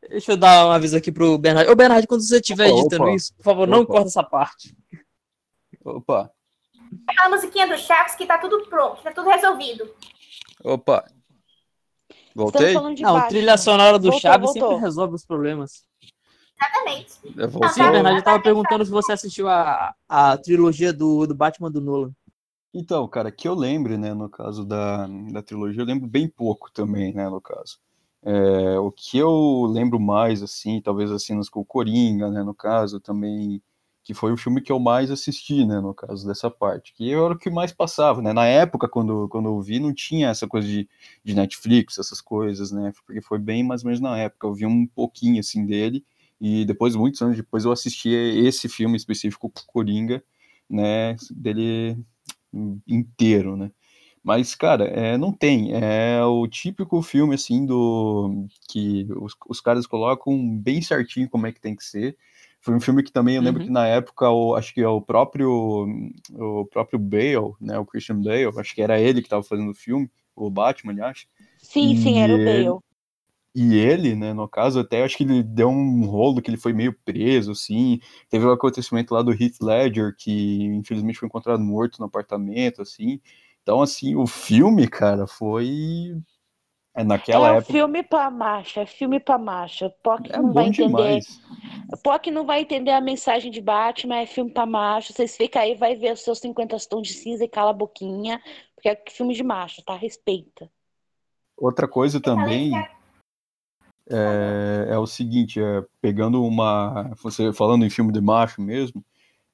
Deixa eu dar um aviso aqui pro Bernard. Ô, Bernard, quando você estiver editando opa. isso, por favor, não Opa. corta essa parte. Opa, Aquela musiquinha do Chaves que tá tudo pronto, que tá tudo resolvido. opa. Voltei? Não, Batman. trilha sonora do Voltou, Chaves voltou. sempre resolve os problemas. Exatamente. Eu Sim, tá. voltei. Bernard, eu tava perguntando se você assistiu a, a trilogia do, do Batman do Nolan. Então, cara, que eu lembre, né, no caso da, da trilogia, eu lembro bem pouco também, né, no caso. É, o que eu lembro mais, assim, talvez as cenas com o Coringa, né, no caso, também, que foi o filme que eu mais assisti, né, no caso dessa parte, que era o que mais passava, né, na época, quando, quando eu vi, não tinha essa coisa de, de Netflix, essas coisas, né, porque foi bem mais ou menos na época, eu vi um pouquinho, assim, dele, e depois, muitos anos depois, eu assisti esse filme específico, Coringa, né, dele inteiro, né? Mas, cara, é, não tem. É o típico filme, assim, do que os, os caras colocam bem certinho como é que tem que ser. Foi um filme que também eu lembro Uhum. que na época, o, acho que é o próprio, o próprio Bale, né, o Christian Bale, acho que era ele que estava fazendo o filme, o Batman, acho. Sim, sim, era o Bale. E ele, né, no caso, até acho que ele deu um rolo que ele foi meio preso, assim. Teve um acontecimento lá do Heath Ledger, que infelizmente foi encontrado morto no apartamento, assim. Então, assim, o filme, cara, foi. É, naquela é um época. filme pra macho, é filme pra macho. POC É não vai entender. demais. POC não vai entender a mensagem de Batman, é filme pra macho. Vocês ficam aí, vai ver os seus 50 tons de cinza e cala a boquinha. Porque é filme de macho, tá? Respeita. Outra coisa também é, é o seguinte, é, pegando uma. Você falando em filme de macho mesmo,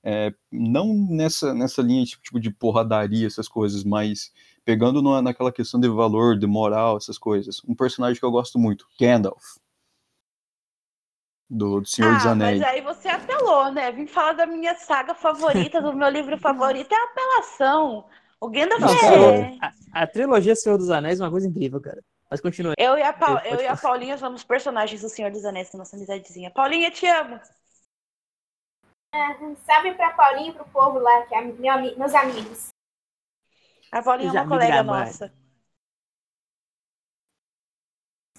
é, não nessa, nessa linha tipo, tipo de porradaria, essas coisas, mas pegando na, naquela questão de valor, de moral, essas coisas. Um personagem que eu gosto muito, Gandalf. Do, do Senhor dos ah, Anéis. mas aí você apelou, né? Vim falar da minha saga favorita, do meu livro favorito. É apelação. O Gandalf Não, é. A trilogia Senhor dos Anéis é uma coisa incrível, cara. Mas continua. Eu e, a Pau- Pode eu e a. Paulinha somos personagens do Senhor dos Anéis, nossa amizadezinha. Paulinha, te amo. Sabe pra Paulinho e pro povo lá, que é meu, meus amigos. A Paulinha é uma colega mãe. nossa.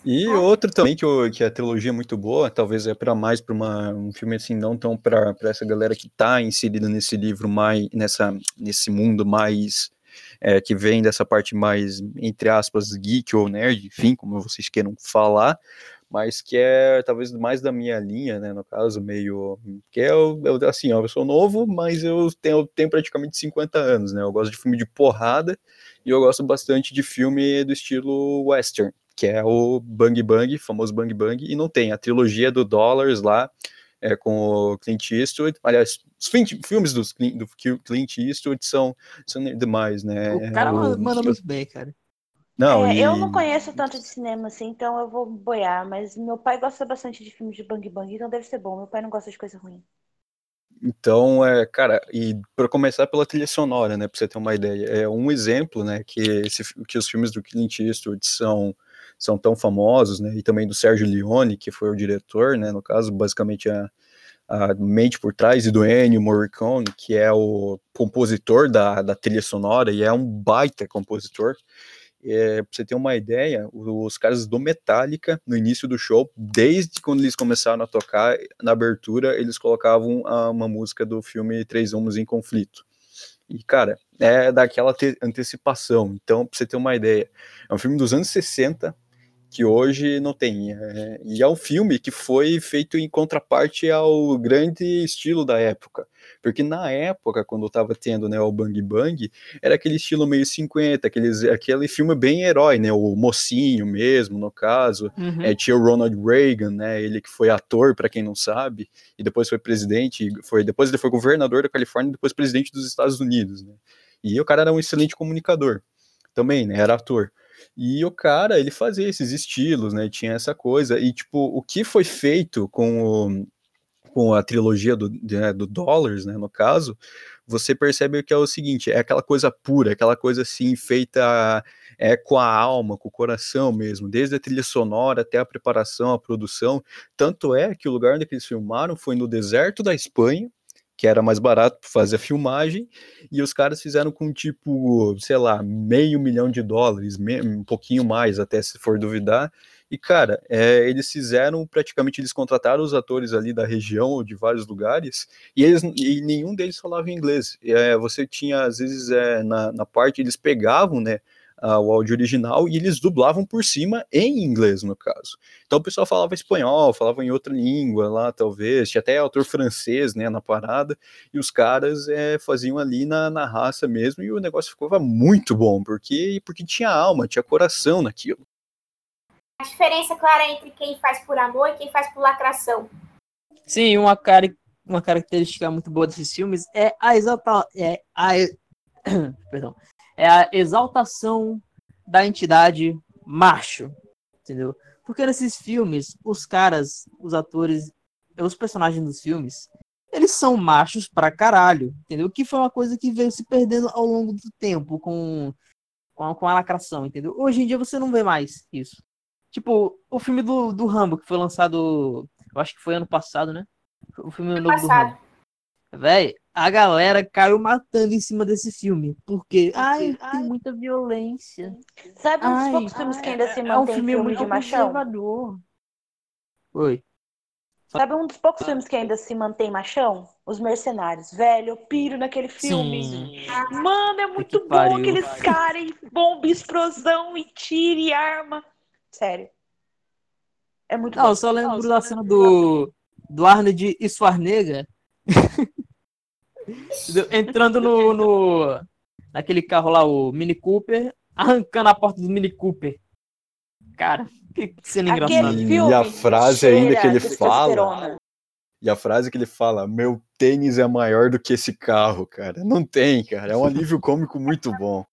E outro também que, eu- que a trilogia é muito boa, talvez é para mais para um filme assim, não tão para essa galera que tá inserida nesse livro mais nessa nesse mundo mais é, que vem dessa parte mais entre aspas geek ou nerd, enfim, como vocês queiram falar, mas que é talvez mais da minha linha, né, no caso, meio, que é, assim, eu sou novo, mas eu tenho, eu tenho praticamente 50 anos, né, eu gosto de filme de porrada, e eu gosto bastante de filme do estilo western, que é o Bang Bang, famoso Bang Bang, e não tem a trilogia do Dollars lá, é, com o Clint Eastwood. Aliás, os filmes do Clint Eastwood são, são demais, né? O cara o, manda muito bem, cara. Não, É, e- Eu não conheço tanto de cinema assim, então eu vou boiar, mas meu pai gosta bastante de filmes de Bang Bang, então deve ser bom. Meu pai não gosta de coisa ruim. Então, é, cara, e para começar pela trilha sonora, né, para você ter uma ideia, é um exemplo, né, que, esse, que os filmes do Clint Eastwood são, são tão famosos, né, e também do Sergio Leone, que foi o diretor, né, no caso, basicamente a, a mente por trás, e do Ennio Morricone, que é o compositor da, da trilha sonora, e é um baita compositor, é, pra você ter uma ideia, os caras do Metallica, no início do show, desde quando eles começaram a tocar, na abertura, eles colocavam uma música do filme Três Homens em Conflito. E, cara, é daquela te- antecipação. Então, pra você ter uma ideia, é um filme dos anos 60, que hoje não tem. é, e é um filme que foi feito em contraparte ao grande estilo da época. Porque na época, quando tava tendo né, o Bang Bang, era aquele estilo meio 50, aqueles, aquele filme bem herói, né? O mocinho mesmo, no caso. Uhum. É, tinha o Ronald Reagan, né? Ele que foi ator, para quem não sabe, e depois foi presidente, foi depois ele foi governador da Califórnia, e depois presidente dos Estados Unidos, né? E o cara era um excelente comunicador, também, né? Era ator. E o cara, ele fazia esses estilos, né? Tinha essa coisa. E tipo, o que foi feito com o com a trilogia do, né, do Dollars, né, no caso, você percebe que é o seguinte, é aquela coisa pura, aquela coisa assim, feita é, com a alma, com o coração mesmo, desde a trilha sonora até a preparação, a produção, tanto é que o lugar onde eles filmaram foi no deserto da Espanha, que era mais barato para fazer a filmagem, e os caras fizeram com tipo, sei lá, meio milhão de dólares, um pouquinho mais, até se for duvidar, e, cara, é, eles fizeram, praticamente, eles contrataram os atores ali da região ou de vários lugares, e, eles, e nenhum deles falava inglês. É, você tinha, às vezes, é, na, na parte, eles pegavam, né, o áudio original e eles dublavam por cima em inglês, no caso. Então o pessoal falava espanhol, falava em outra língua lá, talvez, tinha até autor francês, né, na parada, e os caras é, faziam ali na, na raça mesmo, e o negócio ficava muito bom, porque, porque tinha alma, tinha coração naquilo. A diferença clara entre quem faz por amor e quem faz por lacração. Sim, uma, cari uma característica muito boa desses filmes é a exalta é a perdão, é a exaltação da entidade macho, entendeu? Porque nesses filmes, os caras, os atores, os personagens dos filmes, eles são machos pra caralho, entendeu? Que foi uma coisa que veio se perdendo ao longo do tempo com com a, com a lacração, entendeu? Hoje em dia você não vê mais isso. Tipo, o filme do, do Rambo, que foi lançado, eu acho que foi ano passado, né? O filme novo do passado. Rambo. Véi, a galera caiu matando em cima desse filme. Porque, ai, ai. tem muita violência. Sabe um dos Ai, poucos filmes que ainda se é um mantém filme filme, muito de machão? conservador. Oi. Sabe um dos poucos filmes que ainda se mantém machão? Os Mercenários. Velho, eu piro naquele filme. Sim. Mano, é muito que bom pariu. aqueles caras e bomba, explosão e tiro e arma. Sério. É muito Não, bom. eu só lembro da cena do, do Arnold Schwarzenegger entendeu? entrando no, no naquele carro lá, o Mini Cooper, arrancando a porta do Mini Cooper. Cara, que cena Aquele engraçada. E a frase ainda que ele fala, e a frase que ele fala, meu tênis é maior do que esse carro, cara. Não tem, cara. É um alívio cômico muito bom.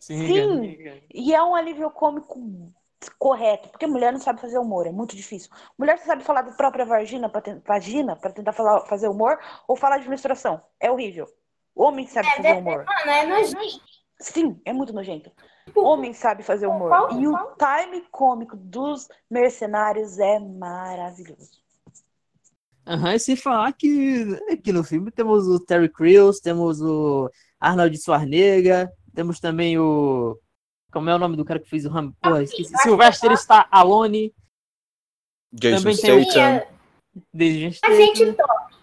Sim. E é um alívio cômico correto, porque mulher não sabe fazer humor, é muito difícil. Mulher sabe falar da própria vagina para vagina para tentar falar, fazer humor ou falar de menstruação. É horrível. Homem sabe fazer humor. Mano, é nojento. Sim, é muito nojento. Homem sabe fazer humor. Qual- E o time cômico dos mercenários é maravilhoso. Aham, e sem falar que aqui no filme temos o Terry Crews, temos o Arnold Schwarzenegger, temos também o. Como é o nome do cara que fez o Rambo? Porra, esqueci. Sylvester Jason Também tem o- Statham. desde A gente top.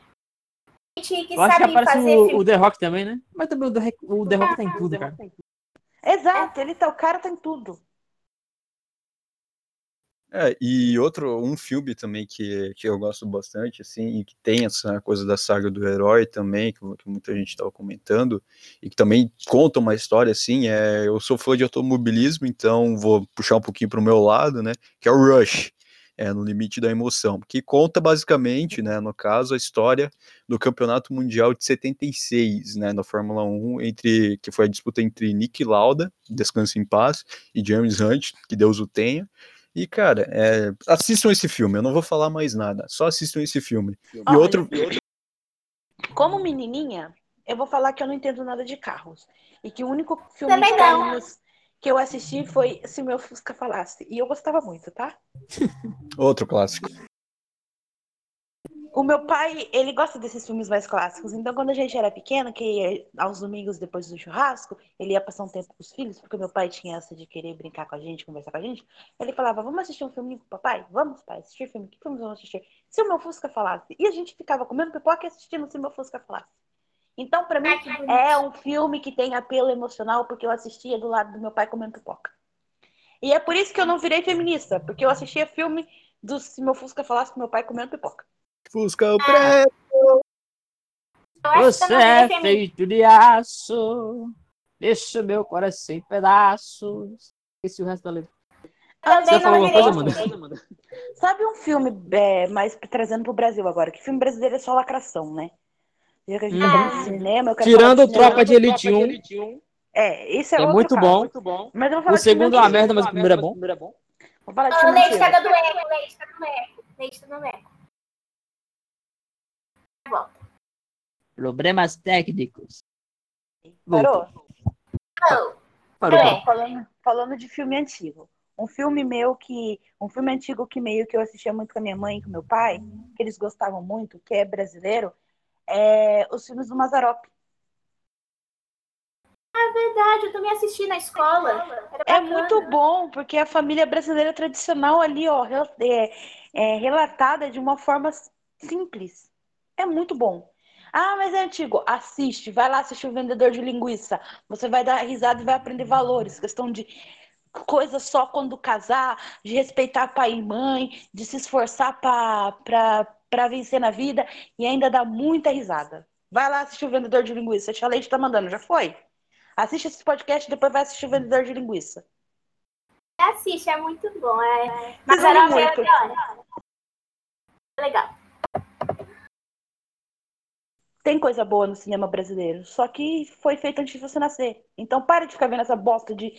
Gente que Eu acho que aparece o, o The Rock também, né? Mas também o The, Rock- o The Rock tá em tudo, cara. Exato, ele tá, o cara tá em tudo. É, e outro, um filme também que, que eu gosto bastante, assim, e que tem essa coisa da saga do herói também, que, que muita gente estava comentando, e que também conta uma história, assim, é, eu sou fã de automobilismo, então vou puxar um pouquinho para o meu lado, né, que é o Rush, é, no limite da emoção, que conta basicamente, né, no caso, a história do Campeonato Mundial de 76, né, na Fórmula 1, entre, que foi a disputa entre Nick Lauda, descanse em paz, e James Hunt, que Deus o tenha, e, cara, é, assistam esse filme, eu não vou falar mais nada, só assistam esse filme. E Olha, outro. Como menininha, eu vou falar que eu não entendo nada de carros. E que o único filme Também de não. carrinhos que eu assisti foi Se Meu Fusca Falasse. E eu gostava muito, tá? Outro clássico. O meu pai, ele gosta desses filmes mais clássicos. Então, quando a gente era pequena, que ia aos domingos depois do churrasco, ele ia passar um tempo com os filhos, porque meu pai tinha essa de querer brincar com a gente, conversar com a gente. Ele falava: Vamos assistir um filme com o papai? Vamos, pai, assistir filme. Que filmes vamos assistir? Se o meu Fusca falasse. E a gente ficava comendo pipoca e assistindo Se o meu Fusca falasse. Então, pra mim, é um filme que tem apelo emocional, porque eu assistia do lado do meu pai comendo pipoca. E é por isso que eu não virei feminista, porque eu assistia filme do Se meu Fusca falasse com meu pai comendo pipoca. Fusca o preto. Que Você é feito de aço, deixa meu coração em pedaços. Esse é o resto da letra. Você falou alguma coisa. Amanda? Sabe um filme é, mais trazendo pro Brasil agora? Que filme brasileiro é só lacração, né? Já que a gente tá falando de cinema, eu quero Tirando falar de cinema. Tropa de Elite 1, É, isso é, é muito caso. bom. Mas eu vou falar O segundo é uma merda, mas o primeiro é bom. Vou falar de Ô, filme Leite, tá dando eco, Leite, tá dando eco. Leite, tá dando eco. Problemas técnicos. Parou? Não. Parou. É. Falando, falando de filme antigo. Um filme meu que. Um filme antigo que meio que eu assistia muito com a minha mãe e com meu pai, que eles gostavam muito, que é brasileiro, é os filmes do Mazarop. É verdade, eu também assisti na escola. É muito bom, porque a família brasileira tradicional ali, ó, é, é relatada de uma forma simples. É muito bom. Ah, mas é antigo. Assiste, vai lá assistir o Vendedor de Linguiça. Você vai dar risada e vai aprender valores. Questão de coisa só quando casar, de respeitar pai e mãe, de se esforçar para vencer na vida e ainda dar muita risada. Vai lá assistir o Vendedor de Linguiça. A Tia Leite tá mandando, já foi? Assiste esse podcast e depois vai assistir o Vendedor de Linguiça. Assiste, é muito bom. É... Mas era muito. legal. É. Tem coisa boa no cinema brasileiro, só que foi feito antes de você nascer. Então para de ficar vendo essa bosta de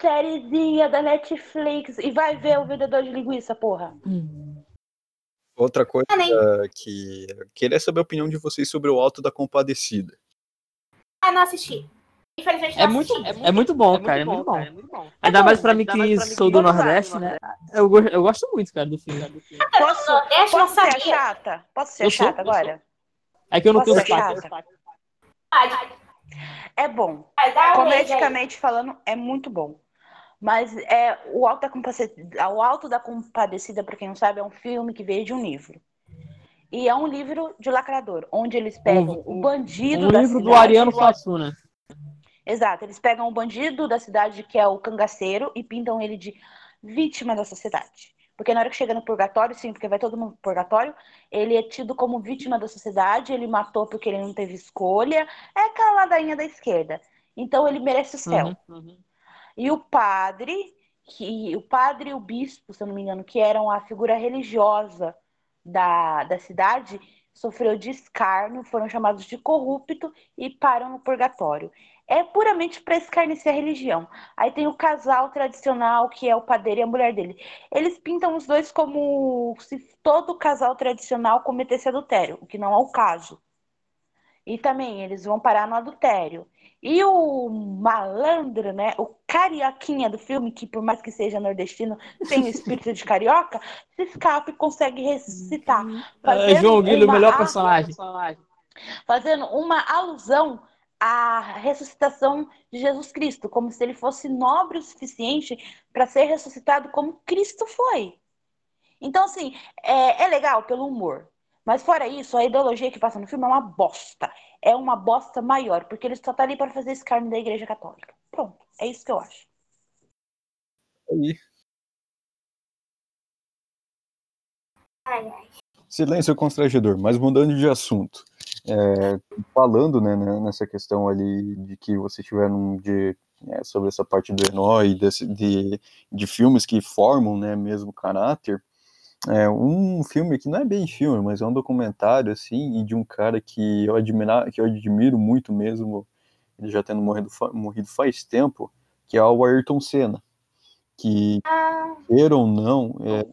sériezinha da Netflix e vai ver o vendedor de linguiça, porra. Outra coisa Ah, que eu queria saber a opinião de vocês sobre o Alto da Compadecida. Ah, não assisti. Infelizmente não É muito, assisti. é muito bom, cara. É muito bom. Ainda bom, mais pra mim ainda que pra mim sou que do gosto Nordeste, do né? Eu, eu gosto muito, cara, do filme. Posso, Nordeste, posso ser chata? Posso ser Eu sou, chata sou. agora? É que eu não Posso tenho sotaque. É bom. Comedicamente falando, é muito bom. Mas é, o, Alto da Compadecida, o Alto da Compadecida, pra quem não sabe, é um filme que veio de um livro. E é um livro de lacrador, onde eles pegam Um- o bandido Um da livro do cidade. Ariano Suassuna. Exato, eles pegam o bandido da cidade, que é o cangaceiro, e pintam ele de vítima da sociedade. Porque na hora que chega no purgatório, sim, porque vai todo mundo pro purgatório, ele é tido como vítima da sociedade, ele matou porque ele não teve escolha. É aquela ladainha da esquerda. Então ele merece o céu. Uhum. E o padre, que o padre e o bispo, se eu não me engano, que eram a figura religiosa da, da cidade, sofreu de escárnio, foram chamados de corrupto e param no purgatório. É puramente para escarnecer a religião. Aí tem o casal tradicional, que é o padeiro e a mulher dele. Eles pintam os dois como se todo casal tradicional cometesse adultério, o que não é o caso. E também eles vão parar no adultério. E o malandro, né? O carioquinha do filme, que por mais que seja nordestino, tem o espírito de carioca, se escapa e consegue ressuscitar. É, João Guilherme, o melhor a- personagem. Fazendo uma alusão à ressuscitação de Jesus Cristo, como se ele fosse nobre o suficiente para ser ressuscitado como Cristo foi. Então, assim, é, é legal pelo humor. Mas fora isso, a ideologia que passa no filme é uma bosta. É uma bosta maior, porque ele só tá ali para fazer escárnio da Igreja Católica. Pronto, é isso que eu acho. Aí. Ai, ai. Silêncio constrangedor, mas mudando de assunto. É, falando né, né, nessa questão ali de que vocês tiveram de, é, sobre essa parte do herói, desse, de, de filmes que formam né, mesmo caráter, é um filme que não é bem filme, mas é um documentário assim, e de um cara que eu, admira, que eu admiro muito mesmo, ele já tendo morrido, morrido faz tempo, que é o Ayrton Senna. Que, Ah, queira ou não, é,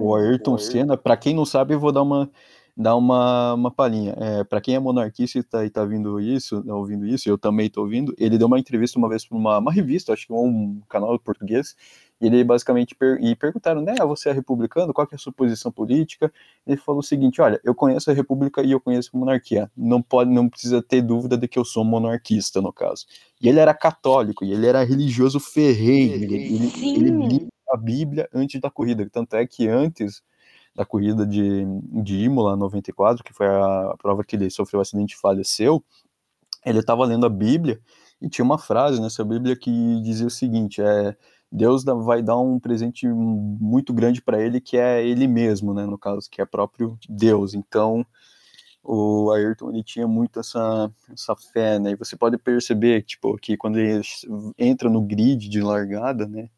o Ayrton Senna, para quem não sabe, eu vou dar uma dar uma, uma palhinha. É, para quem é monarquista e tá, tá vindo isso, né, ouvindo isso, eu também tô ouvindo, ele deu uma entrevista uma vez para uma, uma revista, acho que um canal português, e ele basicamente per, e perguntaram, né, você é republicano, qual que é a sua posição política? Ele falou o seguinte, olha, eu conheço a república e eu conheço a monarquia, não pode, não precisa ter dúvida de que eu sou monarquista, no caso. E ele era católico, e ele era religioso ferrenho, ele, ele, ele lia a Bíblia antes da corrida, tanto é que antes da corrida de, de Imola 94, que foi a prova que ele sofreu acidente e faleceu, ele estava lendo a Bíblia e tinha uma frase nessa Bíblia que dizia o seguinte: é Deus vai dar um presente muito grande para ele, que é ele mesmo, né, no caso, que é próprio Deus. Então, o Ayrton ele tinha muito essa, essa fé, né? E você pode perceber, tipo, que quando ele entra no grid de largada, né?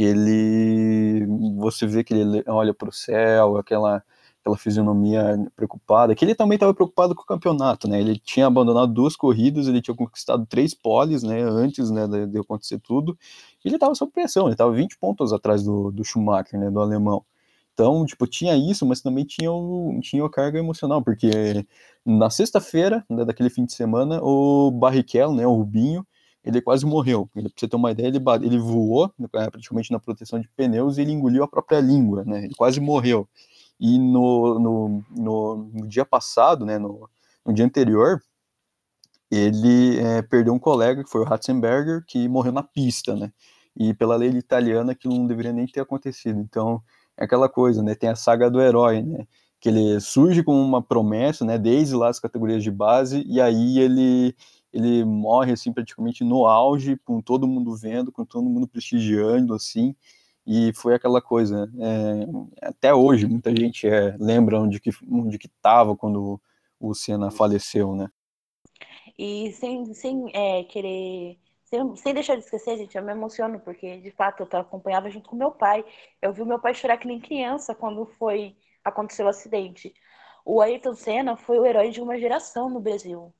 Ele, você vê que ele olha para o céu, aquela aquela fisionomia preocupada, que ele também estava preocupado com o campeonato, né? Ele tinha abandonado duas corridas, ele tinha conquistado três poles, né? Antes, né, de, acontecer tudo, e ele estava sob pressão, ele estava 20 pontos atrás do, do Schumacher, né? Do alemão. Então, tipo, tinha isso, mas também tinha, o, tinha a carga emocional, porque na sexta-feira, né, daquele fim de semana, o Barrichello, né, o Rubinho, ele quase morreu. Ele, pra você ter uma ideia, ele, ele voou, né, praticamente na proteção de pneus, e ele engoliu a própria língua, né, ele quase morreu. E no, no, no, no dia passado, né, no, no dia anterior, ele é, perdeu um colega, que foi o Ratzenberger, que morreu na pista, né, e pela lei italiana aquilo não deveria nem ter acontecido. Então, é aquela coisa, né, tem a saga do herói, né, que ele surge como uma promessa, né, desde lá as categorias de base, e aí ele ele morre assim praticamente no auge, com todo mundo vendo, com todo mundo prestigiando assim, e foi aquela coisa. é, até hoje muita gente é, lembra onde que onde que estava quando o Senna faleceu, né? E sem, sem é, querer. Sem, sem deixar de esquecer, gente, eu me emociono, porque de fato eu acompanhava junto com meu pai. Eu vi meu pai chorar que nem criança quando foi aconteceu o acidente. O Ayrton Senna foi o herói de uma geração no Brasil.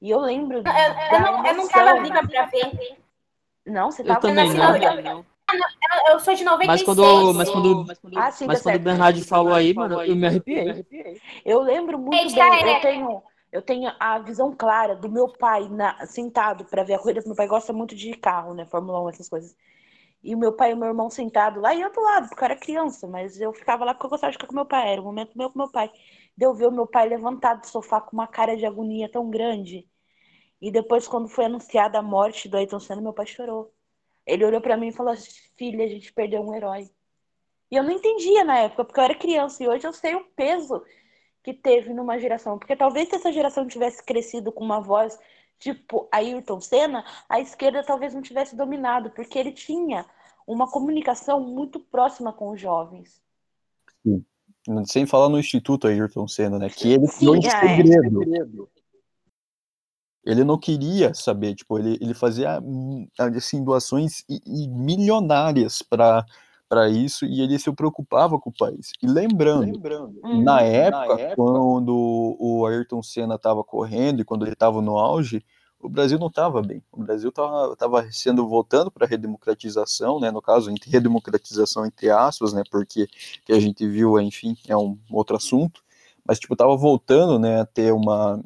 E eu lembro. Eu, eu, não, eu não tava viva pra ver. Não, você Eu tava também assim, não. eu- não. Eu, eu sou de 96. Mas quando, mas quando, Ah, sim, mas tá quando o. Bernard falou aí, mano, eu me arrepiei. Eu lembro muito Gente, bem. é. Eu tenho, eu tenho a visão clara do meu pai na- sentado para ver a corrida. Meu pai gosta muito de carro, né? Fórmula 1, essas coisas. E o meu pai e o meu irmão sentado lá e eu do lado, porque eu era criança, mas eu ficava lá porque eu gostava de ficar com meu pai. Era o momento meu com meu pai. Deu ver o meu pai levantado do sofá com uma cara de agonia tão grande. E depois, quando foi anunciada a morte do Ayrton Senna, meu pai chorou. Ele olhou para mim e falou: Filha, a gente perdeu um herói. E eu não entendia na época, porque eu era criança. E hoje eu sei o peso que teve numa geração. Porque talvez se essa geração tivesse crescido com uma voz tipo Ayrton Senna, a esquerda talvez não tivesse dominado, porque ele tinha uma comunicação muito próxima com os jovens. Sem falar no Instituto Ayrton Senna, né? Que ele Sim, em ah, é. segredo. Ele não queria saber, tipo, ele, ele fazia hum, assim, doações i- i- milionárias para para isso e ele se preocupava com o país. E lembrando, Uhum. na época, quando o Ayrton Senna estava correndo e quando ele estava no auge, o Brasil não estava bem. O Brasil estava sendo voltando para a redemocratização, né? No caso, entre redemocratização entre aspas, né? Porque que a gente viu, enfim, é um outro assunto. Mas tipo, estava voltando, né? A ter uma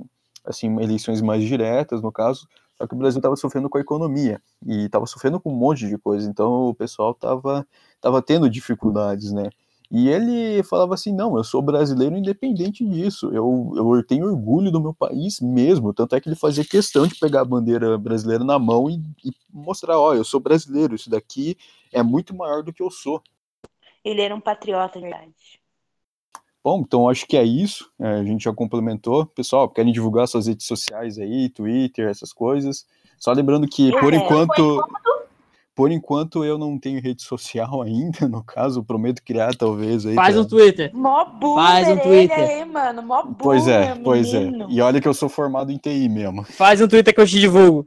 assim eleições mais diretas, no caso. Só que o Brasil estava sofrendo com a economia e estava sofrendo com um monte de coisa. Então o pessoal estava tava tendo dificuldades, né? E ele falava assim: não, eu sou brasileiro independente disso, eu, eu tenho orgulho do meu país mesmo. Tanto é que ele fazia questão de pegar a bandeira brasileira na mão e, e mostrar: ó, eu sou brasileiro, isso daqui é muito maior do que eu sou. Ele era um patriota, de verdade. Bom, então acho que é isso. É, a gente já complementou. Pessoal, querem divulgar suas redes sociais aí, Twitter, essas coisas. Só lembrando que, Eu por quero. enquanto. por enquanto eu não tenho rede social ainda, no caso, prometo criar talvez aí. Faz pra- um Twitter. Mó boomer Faz um ele Twitter. aí, mano. Mó boomer, Pois é, pois menino. é. E olha que eu sou formado em TI mesmo. Faz um Twitter que eu te divulgo.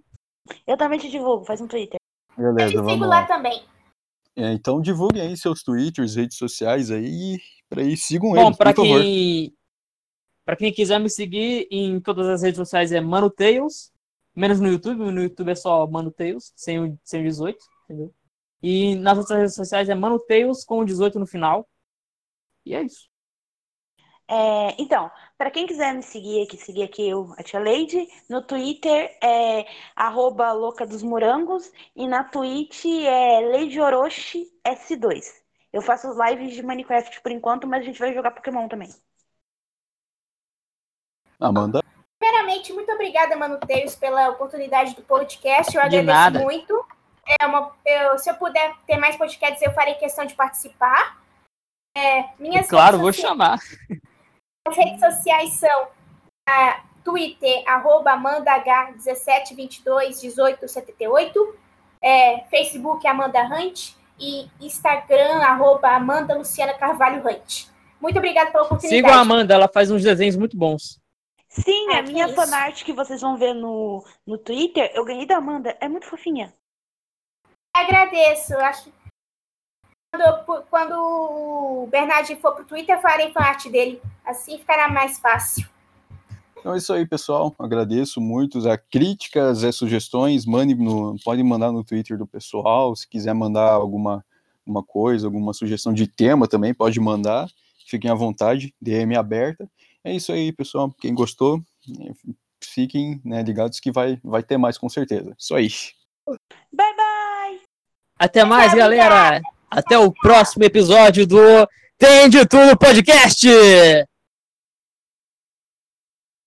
Eu também te divulgo, faz um Twitter. Eu Beleza, te sigo vamos lá lá. também. É, então divulguem aí seus twitters, redes sociais aí, para aí sigam Bom, eles, pra por quem para quem quiser me seguir em todas as redes sociais é Mano Tails, menos no YouTube, no YouTube é só Mano Tails, sem o, sem o 18, entendeu? E nas outras redes sociais é Mano Tails com o 18 no final. E é isso. É, então, pra quem quiser me seguir aqui, seguir aqui eu, a Tia Lady, no Twitter é arroba louca dos morangos e na Twitch é Lady Orochi S2. Eu faço as lives de Minecraft por enquanto, mas a gente vai jogar Pokémon também. Amanda, Primeiramente, muito obrigada, Mano Teus, pela oportunidade do podcast. Eu De agradeço nada. muito. É uma, eu- se eu puder ter mais podcasts, eu farei questão de participar. É, minhas Claro, vou sociais- chamar. As redes sociais são a Twitter, arroba AmandaH17221878, é, Facebook Amanda Hunt e Instagram, arroba Amanda Luciana Carvalho Hunt. Muito obrigada pela oportunidade. Siga a Amanda, ela faz uns desenhos muito bons. Sim, Ah, a minha isso. fanart que vocês vão ver no, no Twitter, eu ganhei da Amanda. É muito fofinha. Agradeço. Acho quando, quando o Bernardinho for pro Twitter, eu farei parte dele. Assim ficará mais fácil. então é isso aí, pessoal. Agradeço muito. A críticas, as sugestões, mande no, pode mandar no Twitter do pessoal. Se quiser mandar alguma uma coisa, alguma sugestão de tema também, pode mandar. Fiquem à vontade, DM aberta. É isso aí, pessoal. Quem gostou, fiquem né, ligados que vai, vai ter mais com certeza. Isso aí. Bye, bye! Até mais, Obrigada. galera. Até o próximo episódio do Tem de Tudo Podcast.